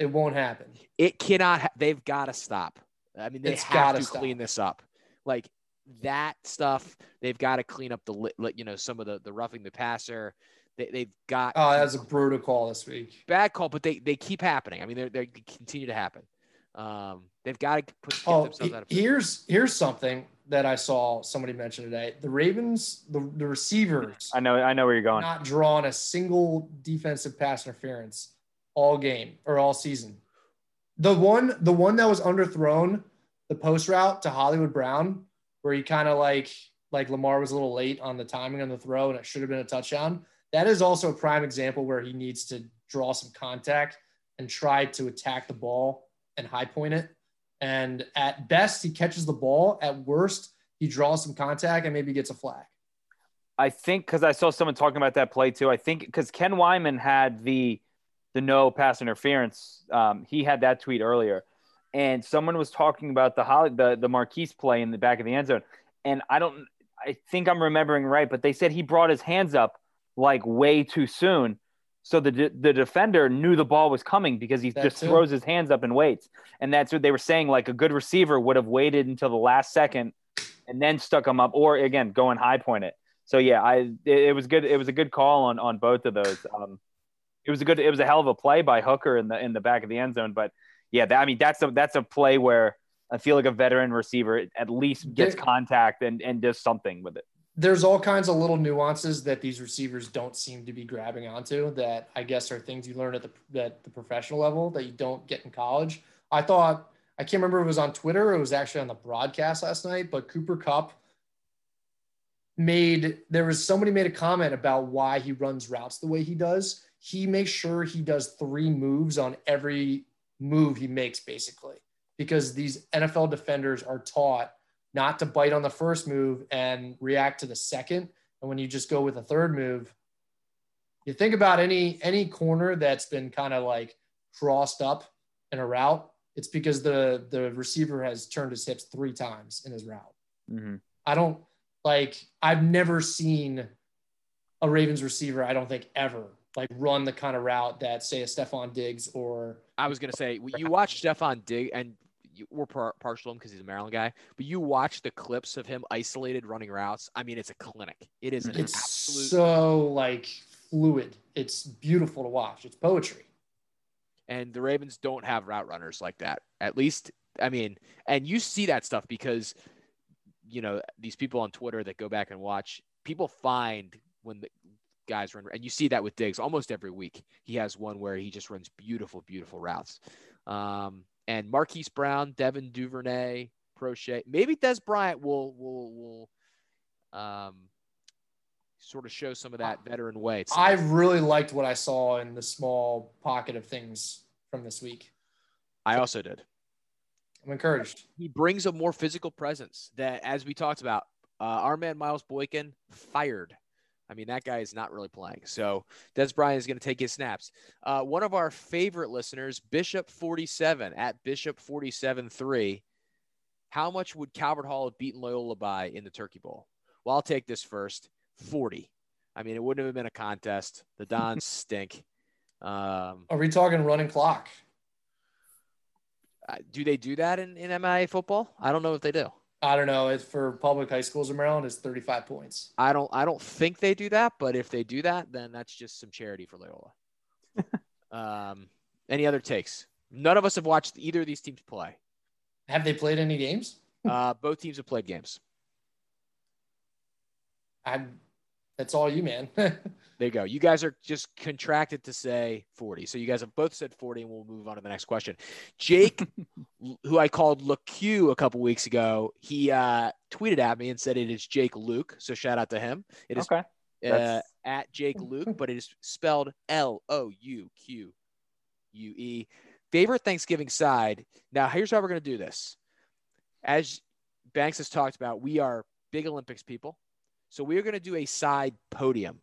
It won't happen. It cannot. Ha- they've got to stop. I mean, they It's have gotta to stop. clean this up. Like that stuff, they've got to clean up the li- li- you know some of the the roughing the passer. They, they've got Oh, that was a brutal call this week. bad call, but they they keep happening. I mean, they they continue to happen. Um, they've got to put get Oh, themselves out of. here's here's something that I saw somebody mention today. The Ravens, the, the receivers, I know. I know where you're going. not drawn a single defensive pass interference all game or all season. The one, the one that was underthrown, the post route to Hollywood Brown, where he kind of like like Lamar was a little late on the timing on the throw and it should have been a touchdown. That is also a prime example where he needs to draw some contact and try to attack the ball and high point it. And at best, he catches the ball. At worst, he draws some contact and maybe gets a flag. I think because I saw someone talking about that play too. I think because Ken Wyman had the the no pass interference. Um, he had that tweet earlier, and someone was talking about the Holly, the the Marquise play in the back of the end zone. And I don't, I think I'm remembering right, but they said he brought his hands up like way too soon. So the the defender knew the ball was coming because he That just too. throws his hands up and waits. And that's what they were saying. Like a good receiver would have waited until the last second and then stuck him up, or again go and high point it. So yeah, I it, it was good. It was a good call on on both of those. Um, it was a good. It was a hell of a play by Hooker in the in the back of the end zone. But yeah, that, I mean that's a that's a play where I feel like a veteran receiver at least gets There- contact and and does something with it. There's all kinds of little nuances that these receivers don't seem to be grabbing onto that I guess are things you learn at the at the professional level that you don't get in college. I thought I can't remember if it was on Twitter or it was actually on the broadcast last night, but Cooper Kupp made there was somebody made a comment about why he runs routes the way he does. He makes sure he does three moves on every move he makes, basically, because these NFL defenders are taught not to bite on the first move and react to the second. And when you just go with a third move, you think about any any corner that's been kind of like crossed up in a route, it's because the the receiver has turned his hips three times in his route. Mhm. I don't like I've never seen a Ravens receiver, I don't think ever like run the kind of route that say a Stefon Diggs or I was gonna say you watch Stefon Dig, and you, we're par- partial to him because he's a Maryland guy. But you watch the clips of him isolated running routes. I mean, it's a clinic. It is an it's absolute. so like fluid. It's beautiful to watch. It's poetry. and the Ravens don't have route runners like that. At least, I mean, and you see that stuff because, you know, these people on Twitter that go back and watch, people find when the guys run, and you see that with Diggs almost every week. He has one where he just runs beautiful, beautiful routes. Um, and Marquise Brown, Devin Duvernay, Proche, maybe Dez Bryant will will will um, sort of show some of that veteran way. I really liked what I saw in the small pocket of things from this week. I also did. I'm encouraged. he brings a more physical presence that, as we talked about, uh, our man Miles Boykin fired. I mean, that guy is not really playing. So Dez Bryant is going to take his snaps. Uh, one of our favorite listeners, Bishop47 at Bishop473. How much would Calvert Hall have beaten Loyola by in the Turkey Bowl? Well, I'll take this first 40. I mean, it wouldn't have been a contest. The Dons stink. Um, Are we talking running clock? uh, do they do that in, in MIA football? I don't know if they do. I don't know. It's for public high schools in Maryland. It's 35 points. I don't I don't think they do that, but if they do that, then that's just some charity for Loyola. um, any other takes? None of us have watched either of these teams play. Have they played any games? Uh, both teams have played games. I'm. That's all you, man. There you go. You guys are just contracted to say 40. So you guys have both said 40, and we'll move on to the next question. Jake, who I called LeQ a couple weeks ago, he uh, tweeted at me and said it is Jake Luke. So shout out to him. It is Okay. uh, at Jake Luke, but it is spelled L O U Q U E. Favorite Thanksgiving side. Now, here's how we're going to do this. As Banks has talked about, we are big Olympics people. So we are going to do a side podium.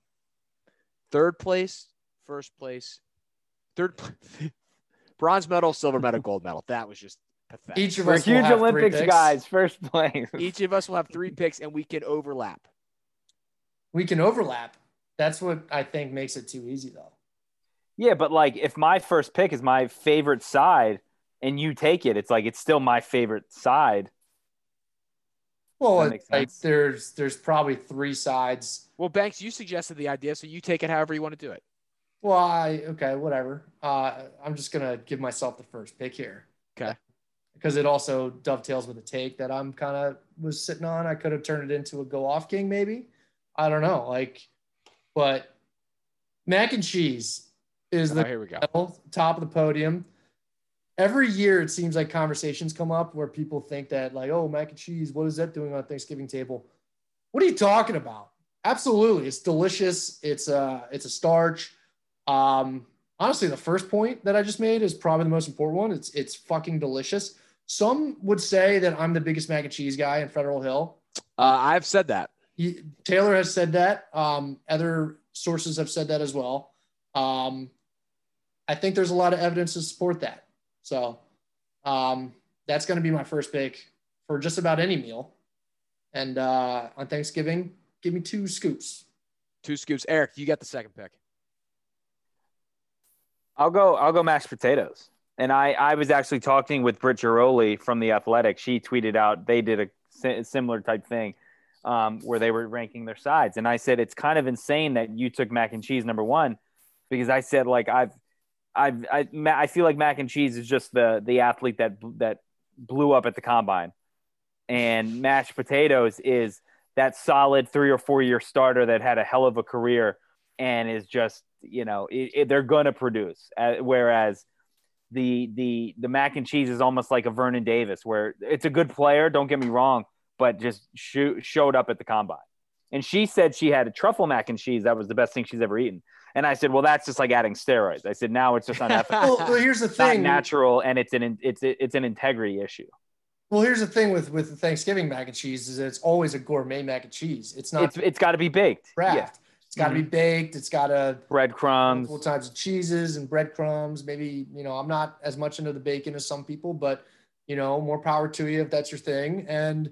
Third place, first place, third, bronze medal, silver medal, gold medal. That was just pathetic. Each of We're us will huge have Olympics picks. guys, first place. Each of us will have three picks, and we can overlap. We can overlap. That's what I think makes it too easy, though. Yeah, but like if my first pick is my favorite side and you take it, it's like it's still my favorite side. Well, like sense. there's there's probably three sides. Well, Banks, you suggested the idea, so you take it however you want to do it. Well, I okay, whatever. Uh, I'm just gonna give myself the first pick here. Okay. Because it also dovetails with a take that I'm kind of was sitting on. I could have turned it into a go off king, maybe. I don't know. Like, but mac and cheese is Oh, the here we go. top of the podium. Every year, it seems like conversations come up where people think that, like, oh, mac and cheese, what is that doing on a Thanksgiving table? What are you talking about? Absolutely, it's delicious. It's a it's a starch. Um, honestly, the first point that I just made is probably the most important one. It's it's fucking delicious. Some would say that I'm the biggest mac and cheese guy in Federal Hill. Uh, I've said that. He, Taylor has said that. Um, other sources have said that as well. Um, I think there's a lot of evidence to support that. So um, that's going to be my first pick for just about any meal. And uh, on Thanksgiving, give me two scoops. Two scoops. Eric, you got the second pick. I'll go. I'll go mashed potatoes. And I, I was actually talking with Britt Ghiroli from the Athletic. She tweeted out they did a similar type thing um, where they were ranking their sides, and I said it's kind of insane that you took mac and cheese number one because I said like I've I've I, I feel like mac and cheese is just the the athlete that that blew up at the combine, and mashed potatoes is that solid three or four year starter that had a hell of a career and is just you know it, it, they're gonna produce. Uh, whereas the the the mac and cheese is almost like a Vernon Davis, where it's a good player. Don't get me wrong, but just showed up at the combine. And she said she had a truffle mac and cheese. That was the best thing she's ever eaten. And I said, well, that's just like adding steroids. I said, now it's just unethical. well, well, here's the thing: natural, and it's an it's it's an integrity issue. Well, here's the thing with with the Thanksgiving mac and cheese is that it's always a gourmet mac and cheese. It's not. It's, it's got to be baked. Craft. Yeah. It's got to mm-hmm. be baked. It's got to breadcrumbs, multiple types of cheeses and breadcrumbs. Maybe you know I'm not as much into the bacon as some people, but you know more power to you if that's your thing. And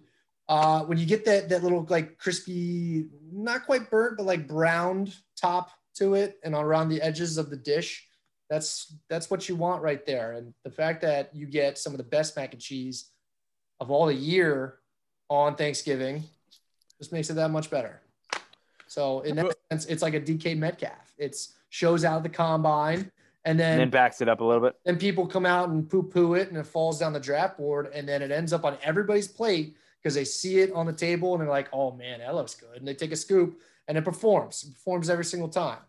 uh, when you get that that little like crispy, not quite burnt, but like browned top to it, and around the edges of the dish, that's that's what you want right there. And the fact that you get some of the best mac and cheese of all the year on Thanksgiving just makes it that much better. So in that sense, it's like a DK Metcalf. It's shows out of the combine and then, and then backs it up a little bit. Then people come out and poo poo it and it falls down the draft board and then it ends up on everybody's plate because they see it on the table and they're like, oh man, that looks good. And they take a scoop and it performs. It performs every single time.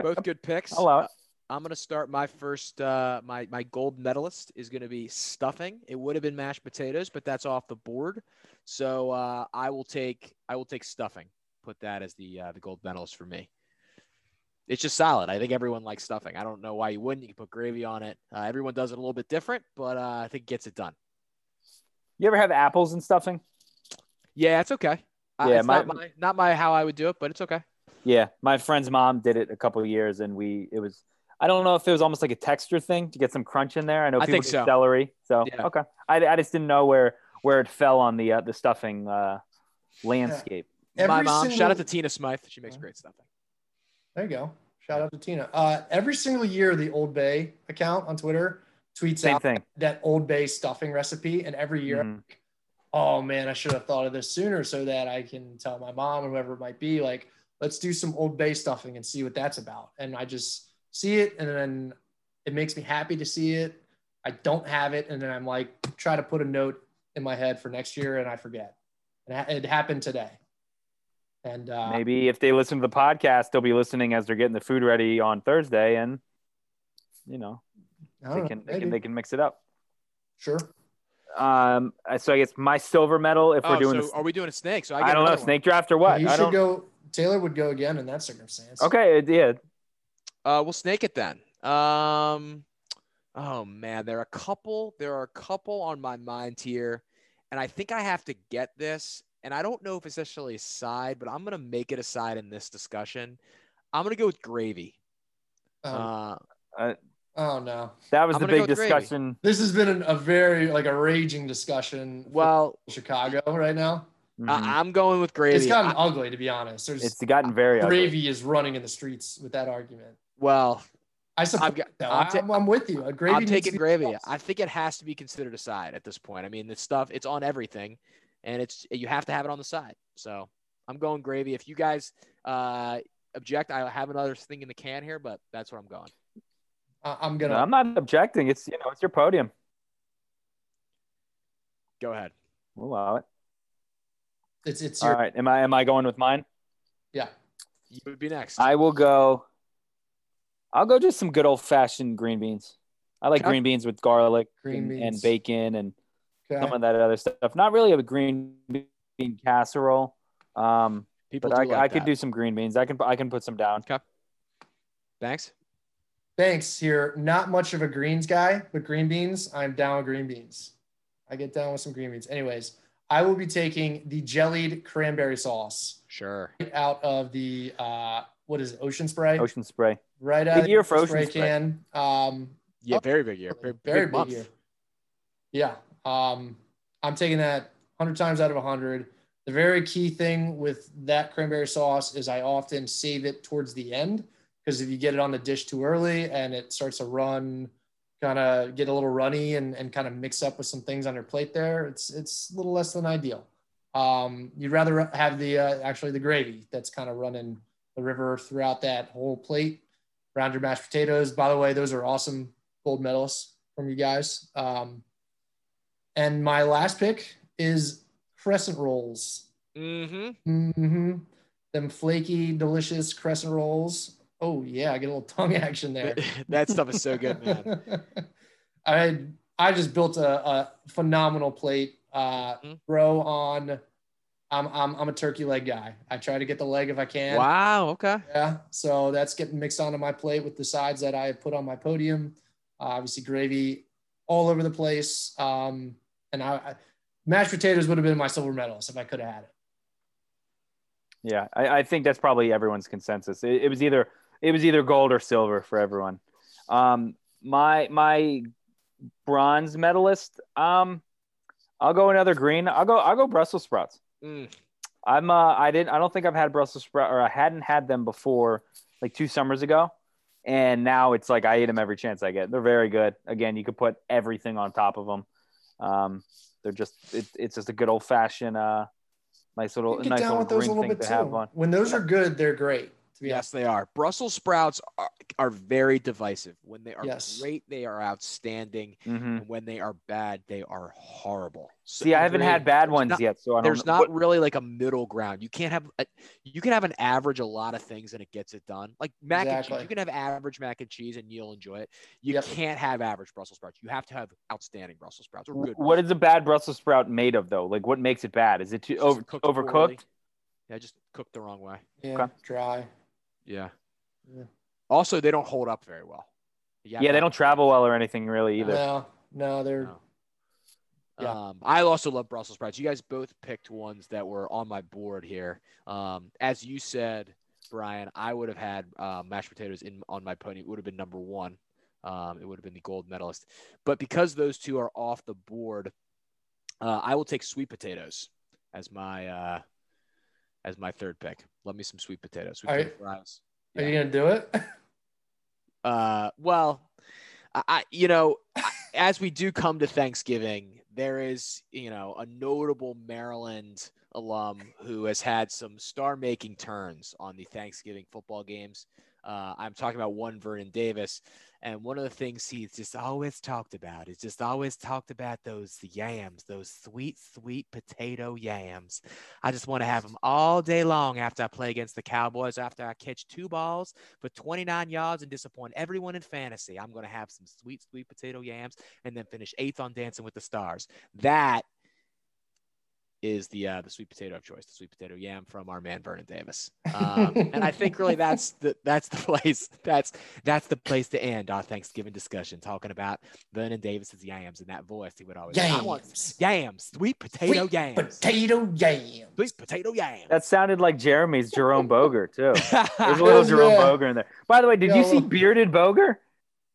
Both good picks. Allow it. I'm gonna start my first. Uh, my my gold medalist is gonna be stuffing. It would have been mashed potatoes, but that's off the board. So uh, I will take I will take stuffing. Put that as the uh, the gold medalist for me. It's just solid. I think everyone likes stuffing. I don't know why you wouldn't. You can put gravy on it. Uh, everyone does it a little bit different, but uh, I think it gets it done. You ever have apples and stuffing? Yeah, it's okay. Yeah, it's my, not my not my how I would do it, but it's okay. Yeah, my friend's mom did it a couple of years, and we it was. I don't know if it was almost like a texture thing to get some crunch in there. I know people I think so. celery, so yeah. okay. I, I just didn't know where where it fell on the uh, the stuffing uh, landscape. Yeah. my mom. Single... Shout out to Tina Smythe. She makes great stuffing. There you go. Shout out to Tina. Uh, every single year, the Old Bay account on Twitter tweets Same out thing. that Old Bay stuffing recipe, and every year, mm-hmm. oh man, I should have thought of this sooner so that I can tell my mom or whoever it might be, like, let's do some Old Bay stuffing and see what that's about. And I just see it, and then it makes me happy to see it. I don't have it, and then I'm like, try to put a note in my head for next year, and I forget. And it happened today. And uh, maybe if they listen to the podcast, they'll be listening as they're getting the food ready on Thursday, and you know, they know, can, they can they can mix it up. Sure. Um. So I guess my silver medal. If oh, we're doing, so are we doing a snake? So I, I don't know, snake draft or what? You I should go. Taylor would go again in that circumstance. Okay. Yeah. Uh, we'll snake it then. Um. Oh man, there are a couple. There are a couple on my mind here, and I think I have to get this. And I don't know if it's necessarily a side, but I'm gonna make it a side in this discussion. I'm gonna go with gravy. Um, uh, uh, Oh no, that was I'm the big discussion. Gravy. This has been an, a very like a raging discussion. Well, Chicago right now. Mm-hmm. I, am going with gravy. It's gotten I, ugly to be honest. There's, it's gotten very ugly. gravy ugly. is running in the streets with that argument. Well, I suppose. I'm, I'm, ta- I'm, with you. A gravy. I'm taking gravy. I think it has to be considered a side at this point. I mean, the stuff it's on everything, and it's you have to have it on the side. So I'm going gravy. If you guys uh, object, I have another thing in the can here, but that's where I'm going. I'm gonna. No, I'm not objecting. It's you know it's your podium. Go ahead. We'll allow it. It's it's your... all right. Am I am I going with mine? Yeah. You would be next. I will go. I'll go just some good old fashioned green beans. I like okay. green beans with garlic and, and, bacon and okay. some of that other stuff. Not really a green bean casserole. Um, People but I, like I could do some green beans. I can I can put some down. Thanks. Thanks. You're not much of a greens guy, but green beans, I'm down with green beans. I get down with some green beans. Anyways, I will be taking the jellied cranberry sauce Sure. right out of the uh, what is it, ocean spray? Ocean spray. Right out Big of year the for Ocean Spray. can. Um, Yeah, Oh, very big year. Very, very big big year. Yeah. Um, I'm taking that 100 times out of 100. The very key thing with that cranberry sauce is I often save it towards the end because if you get it on the dish too early and it starts to run, kind of get a little runny and, and kind of mix up with some things on your plate there, it's it's a little less than ideal. Um, you'd rather have the uh, actually the gravy that's kind of running the river throughout that whole plate around your mashed potatoes. By the way, those are awesome gold medals from you guys. Um, and my last pick is crescent rolls. Mm-hmm. Mm-hmm. Them flaky, delicious crescent rolls. Oh yeah, I get a little tongue action there. that stuff is so good, man. I I just built a, a phenomenal plate. Uh, Mhm. Grow on. I'm, I'm I'm a turkey leg guy. I try to get the leg if I can. Wow. Okay. Yeah, so that's getting mixed onto my plate with the sides that I put on my podium. Uh, obviously, gravy all over the place. Um, and I, I mashed potatoes would have been my silver medals if I could have had it. Yeah, I, I think that's probably everyone's consensus. It, it was either it was either gold or silver for everyone. Um, my my bronze medalist. Um, I'll go another green. I'll go I'll go Brussels sprouts. Mm. I'm uh I didn't I don't think I've had Brussels sprout or I hadn't had them before like two summers ago. And now it's like I eat them every chance I get. They're very good. Again, you could put everything on top of them. Um, they're just it, it's just a good old fashioned uh nice little You can nice get down little with those a green little thing bit to have too. on. When those are good, they're great. To be Yes, they are. Brussels sprouts are, are very divisive. When they are Yes. great, they are outstanding. hmm And when they are bad, they are horrible. So See, I haven't had bad ones not- yet, so I don't. There's know. not really like a middle ground. You can't have a, you can have an average a lot of things and it gets it done. Like mac and cheese, you can have average mac and cheese and you'll enjoy it. You Yep. can't have average Brussels sprouts. You have to have outstanding Brussels sprouts or good. what Brussels is a bad Brussels sprout made of though? Like, what makes it bad? Is it too over, overcooked? poorly. Yeah, just cooked the wrong way. Yeah, Okay. dry. Yeah. Yeah. Also, they don't hold up very well. You have Yeah, they don't travel well or anything really either. No, no, they're No. Yeah. Um, I also love Brussels sprouts. You guys both picked ones that were on my board here. Um, as you said, Brian, I would have had uh, mashed potatoes in on my pony. It would have been number one. Um, it would have been the gold medalist. But because those two are off the board, uh, I will take sweet potatoes as my uh, as my third pick. Love me some sweet potatoes. Sweet Are potato fries. Are you gonna do it? Uh, well, I, I you know, as we do come to Thanksgiving, there is you know a notable Maryland alum who has had some star-making turns on the Thanksgiving football games. Uh, I'm talking about one Vernon Davis, and one of the things he's just always talked about is just always talked about those yams, those sweet, sweet potato yams. I just want to have them all day long after I play against the Cowboys, after I catch two balls for 29 yards and disappoint everyone in fantasy. I'm going to have some sweet, sweet potato yams and then finish eighth on Dancing with the Stars. That is the uh, the sweet potato of choice, the sweet potato yam from our man Vernon Davis. Um, and I think really that's the that's the place that's that's the place to end our Thanksgiving discussion, talking about Vernon Davis's yams in that voice. He would always I want Yams. yams, sweet potato Sweet yams, Potato yams. sweet potato yams. That sounded like Jeremy's Jerome Boger too. There's a Yeah. little Jerome Boger in there. By the way, did Yeah, you see bearded Boger?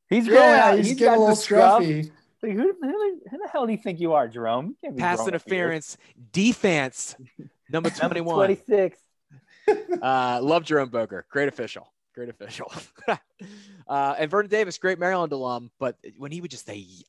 He's growing Yeah, out. he's, he's getting got a little scruffy. scrub. Scruffy. Like, who, who, who the hell do you think you are, Jerome? You can't be pass growing a interference, defense, number Number 21. 26. Uh, love Jerome Boger. Great official. Great official. uh, and Vernon Davis, great Maryland alum, but when he would just say It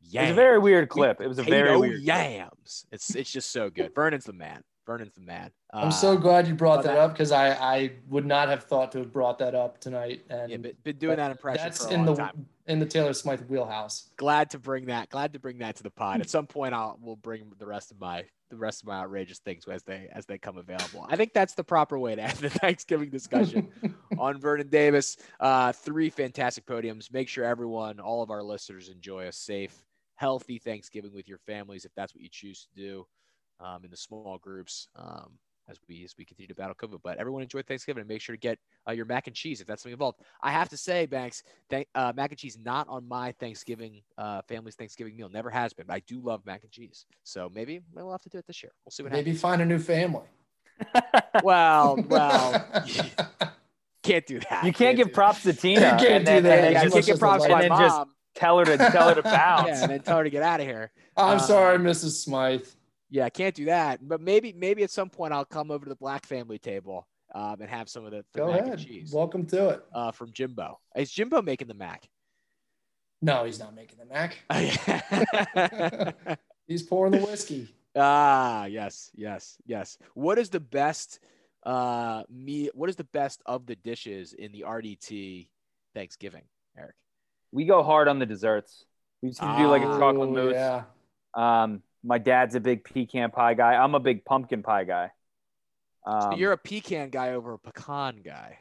yams, was a very weird clip. It was a very potato weird. clip. yams. It's it's just so good. Vernon's the man. Vernon's the man. Uh, I'm so glad you brought that that- up because I, I would not have thought to have brought that up tonight. And Yeah, been, been doing that impression that's for a in long the time. In the Taylor Smith wheelhouse. Glad to bring that. Glad to bring that to the pod. At some point, I'll we'll bring the rest of my the rest of my outrageous things as they as they come available. I think that's the proper way to end the Thanksgiving discussion. on Vernon Davis. Uh, three fantastic podiums. Make sure everyone, all of our listeners, enjoy a safe, healthy Thanksgiving with your families if that's what you choose to do um, in the small groups. Um, as we as we continue to battle COVID. But everyone enjoy Thanksgiving and make sure to get uh, your mac and cheese if that's something involved. I have to say, Banks, thank, uh, mac and cheese not on my Thanksgiving uh, family's Thanksgiving meal. Never has been. But I do love mac and cheese, so maybe, maybe we'll have to do it this year. We'll see what Maybe find a new family. happens. Well, well, can't do that. You can't give do props to Tina. You can't and do that. and then you can't give props to my like- And then just- mom. tell her to tell her to bounce. yeah, and then tell her to get out of here. I'm Uh, sorry, Mrs. Smythe. Yeah, I can't do that. But maybe, maybe at some point I'll come over to the black family table um, and have some of the, the Go mac ahead. and cheese Welcome to it. uh, from Jimbo. Is Jimbo making the mac? No, he's not making the mac. ah, He's pouring the whiskey. Ah, yes, yes, yes. What is the best uh me? What is the best of the dishes in the RDT Thanksgiving, Eric? We go hard on the desserts. We used to do like a chocolate mousse. Yeah. Um, my dad's a big pecan pie guy. I'm a big pumpkin pie guy. Um, So you're a pecan guy over a pecan guy.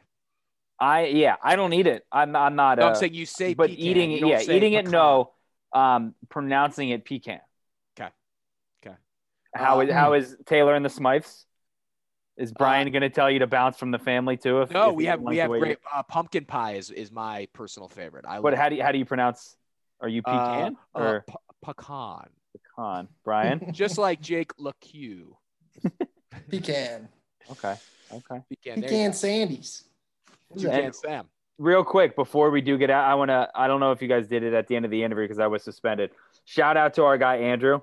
I yeah, I don't eat it. I'm I'm not. No, uh, I'm saying you say but pecan, eating it, yeah, eating it, no. Um, pronouncing it pecan. Okay. Okay. How Uh, is how is Taylor and the Smythes? Is Brian going to tell you to bounce from the family too? If, No, if we have we have great uh, pumpkin pie is is my personal favorite. I But how do you, how do you pronounce? Are you pecan uh, uh, or pe- pecan? Pecan? Brian. Just like Jake LeCue. Pecan. okay. Okay. Pecan. there you Pecan go. Sandies. Pecan Sam. real quick before we do get out, I want to. I don't know if you guys did it at the end of the interview because I was suspended. Shout out to our guy Andrew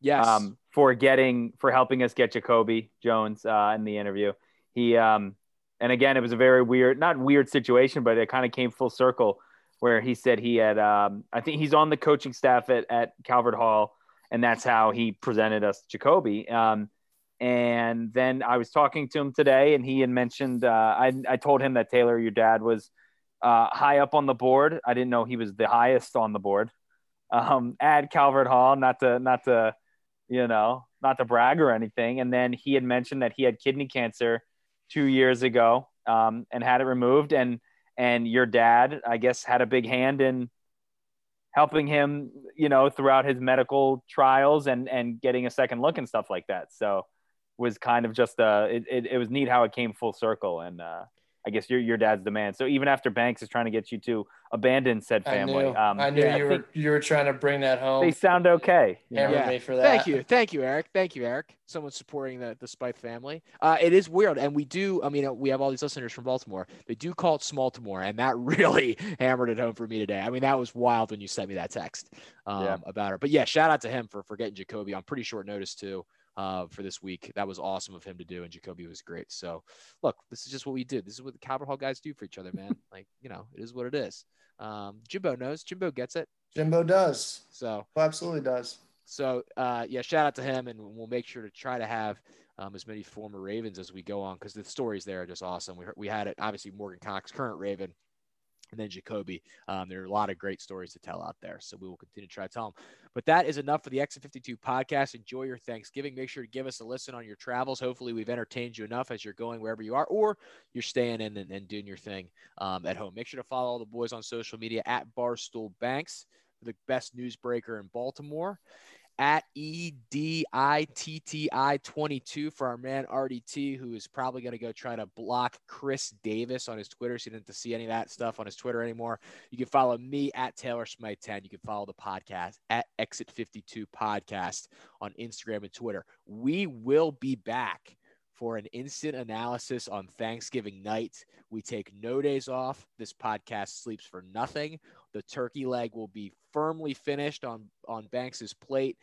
Yes. um, for getting for helping us get Jacoby Jones uh, in the interview. He um, and again, it was a very weird, not weird situation, but it kind of came full circle where he said he had. Um, I think he's on the coaching staff at at Calvert Hall, and that's how he presented us Jacoby. Um, and then I was talking to him today, and he had mentioned. Uh, I I told him that Taylor, your dad, was uh, high up on the board. I didn't know he was the highest on the board um, at Calvert Hall. Not to not to you know not to brag or anything. And then he had mentioned that he had kidney cancer two years ago um, and had it removed. And and your dad, I guess, had a big hand in helping him, you know, throughout his medical trials and and getting a second look and stuff like that. So was kind of just uh it, it, it was neat how it came full circle and uh I guess your your dad's the man. So even after Banks is trying to get you to abandon said I family, knew. um, I knew yeah, you I were you were trying to bring that home. they sound okay. you? Hammer Yeah. me for that. Thank you, thank you, Eric. Thank you, Eric. Someone supporting the the Spite family. Uh, it is weird, and we do. I mean, we have all these listeners from Baltimore. They do call it Smaltimore, and that really hammered it home for me today. I mean, that was wild when you sent me that text um, Yeah. about it. But yeah, shout out to him for for getting Jacoby on pretty short notice too. Uh, for this week, that was awesome of him to do, and Jacoby was great. So, look, this is just what we do. This is what the Calvert Hall guys do for each other, man. like, you know, it is what it is. Um, Jimbo knows. Jimbo gets it. Jimbo does. So, Absolutely does. so uh, yeah, shout out to him, and we'll make sure to try to have um, as many former Ravens as we go on because the stories there are just awesome. We heard, we had it obviously Morgan Cox, current Raven, and then Jacoby. Um, there are a lot of great stories to tell out there, so we will continue to try to tell them. But that is enough for the Exit 52 podcast. Enjoy your Thanksgiving. Make sure to give us a listen on your travels. Hopefully, we've entertained you enough as you're going wherever you are, or you're staying in and, and doing your thing um, at home. Make sure to follow all the boys on social media at Barstool Banks, the best newsbreaker in Baltimore at E EDITTI22 for our man RDT, who is probably going to go try to block Chris Davis on his Twitter. So you didn't see any of that stuff on his Twitter anymore. You can follow me at Taylor Smite 10. You can follow the podcast at Exit 52 Podcast on Instagram and Twitter. We will be back for an instant analysis on Thanksgiving night. We take no days off. This podcast sleeps for nothing. The turkey leg will be firmly finished on on Banks's plate.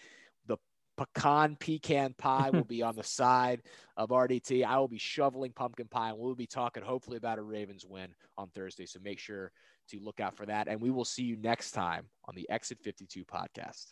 The pecan pecan pie will be on the side of RDT. I will be shoveling pumpkin pie, and we'll be talking hopefully about a Ravens win on Thursday. So make sure to look out for that, and we will see you next time on the Exit 52 podcast.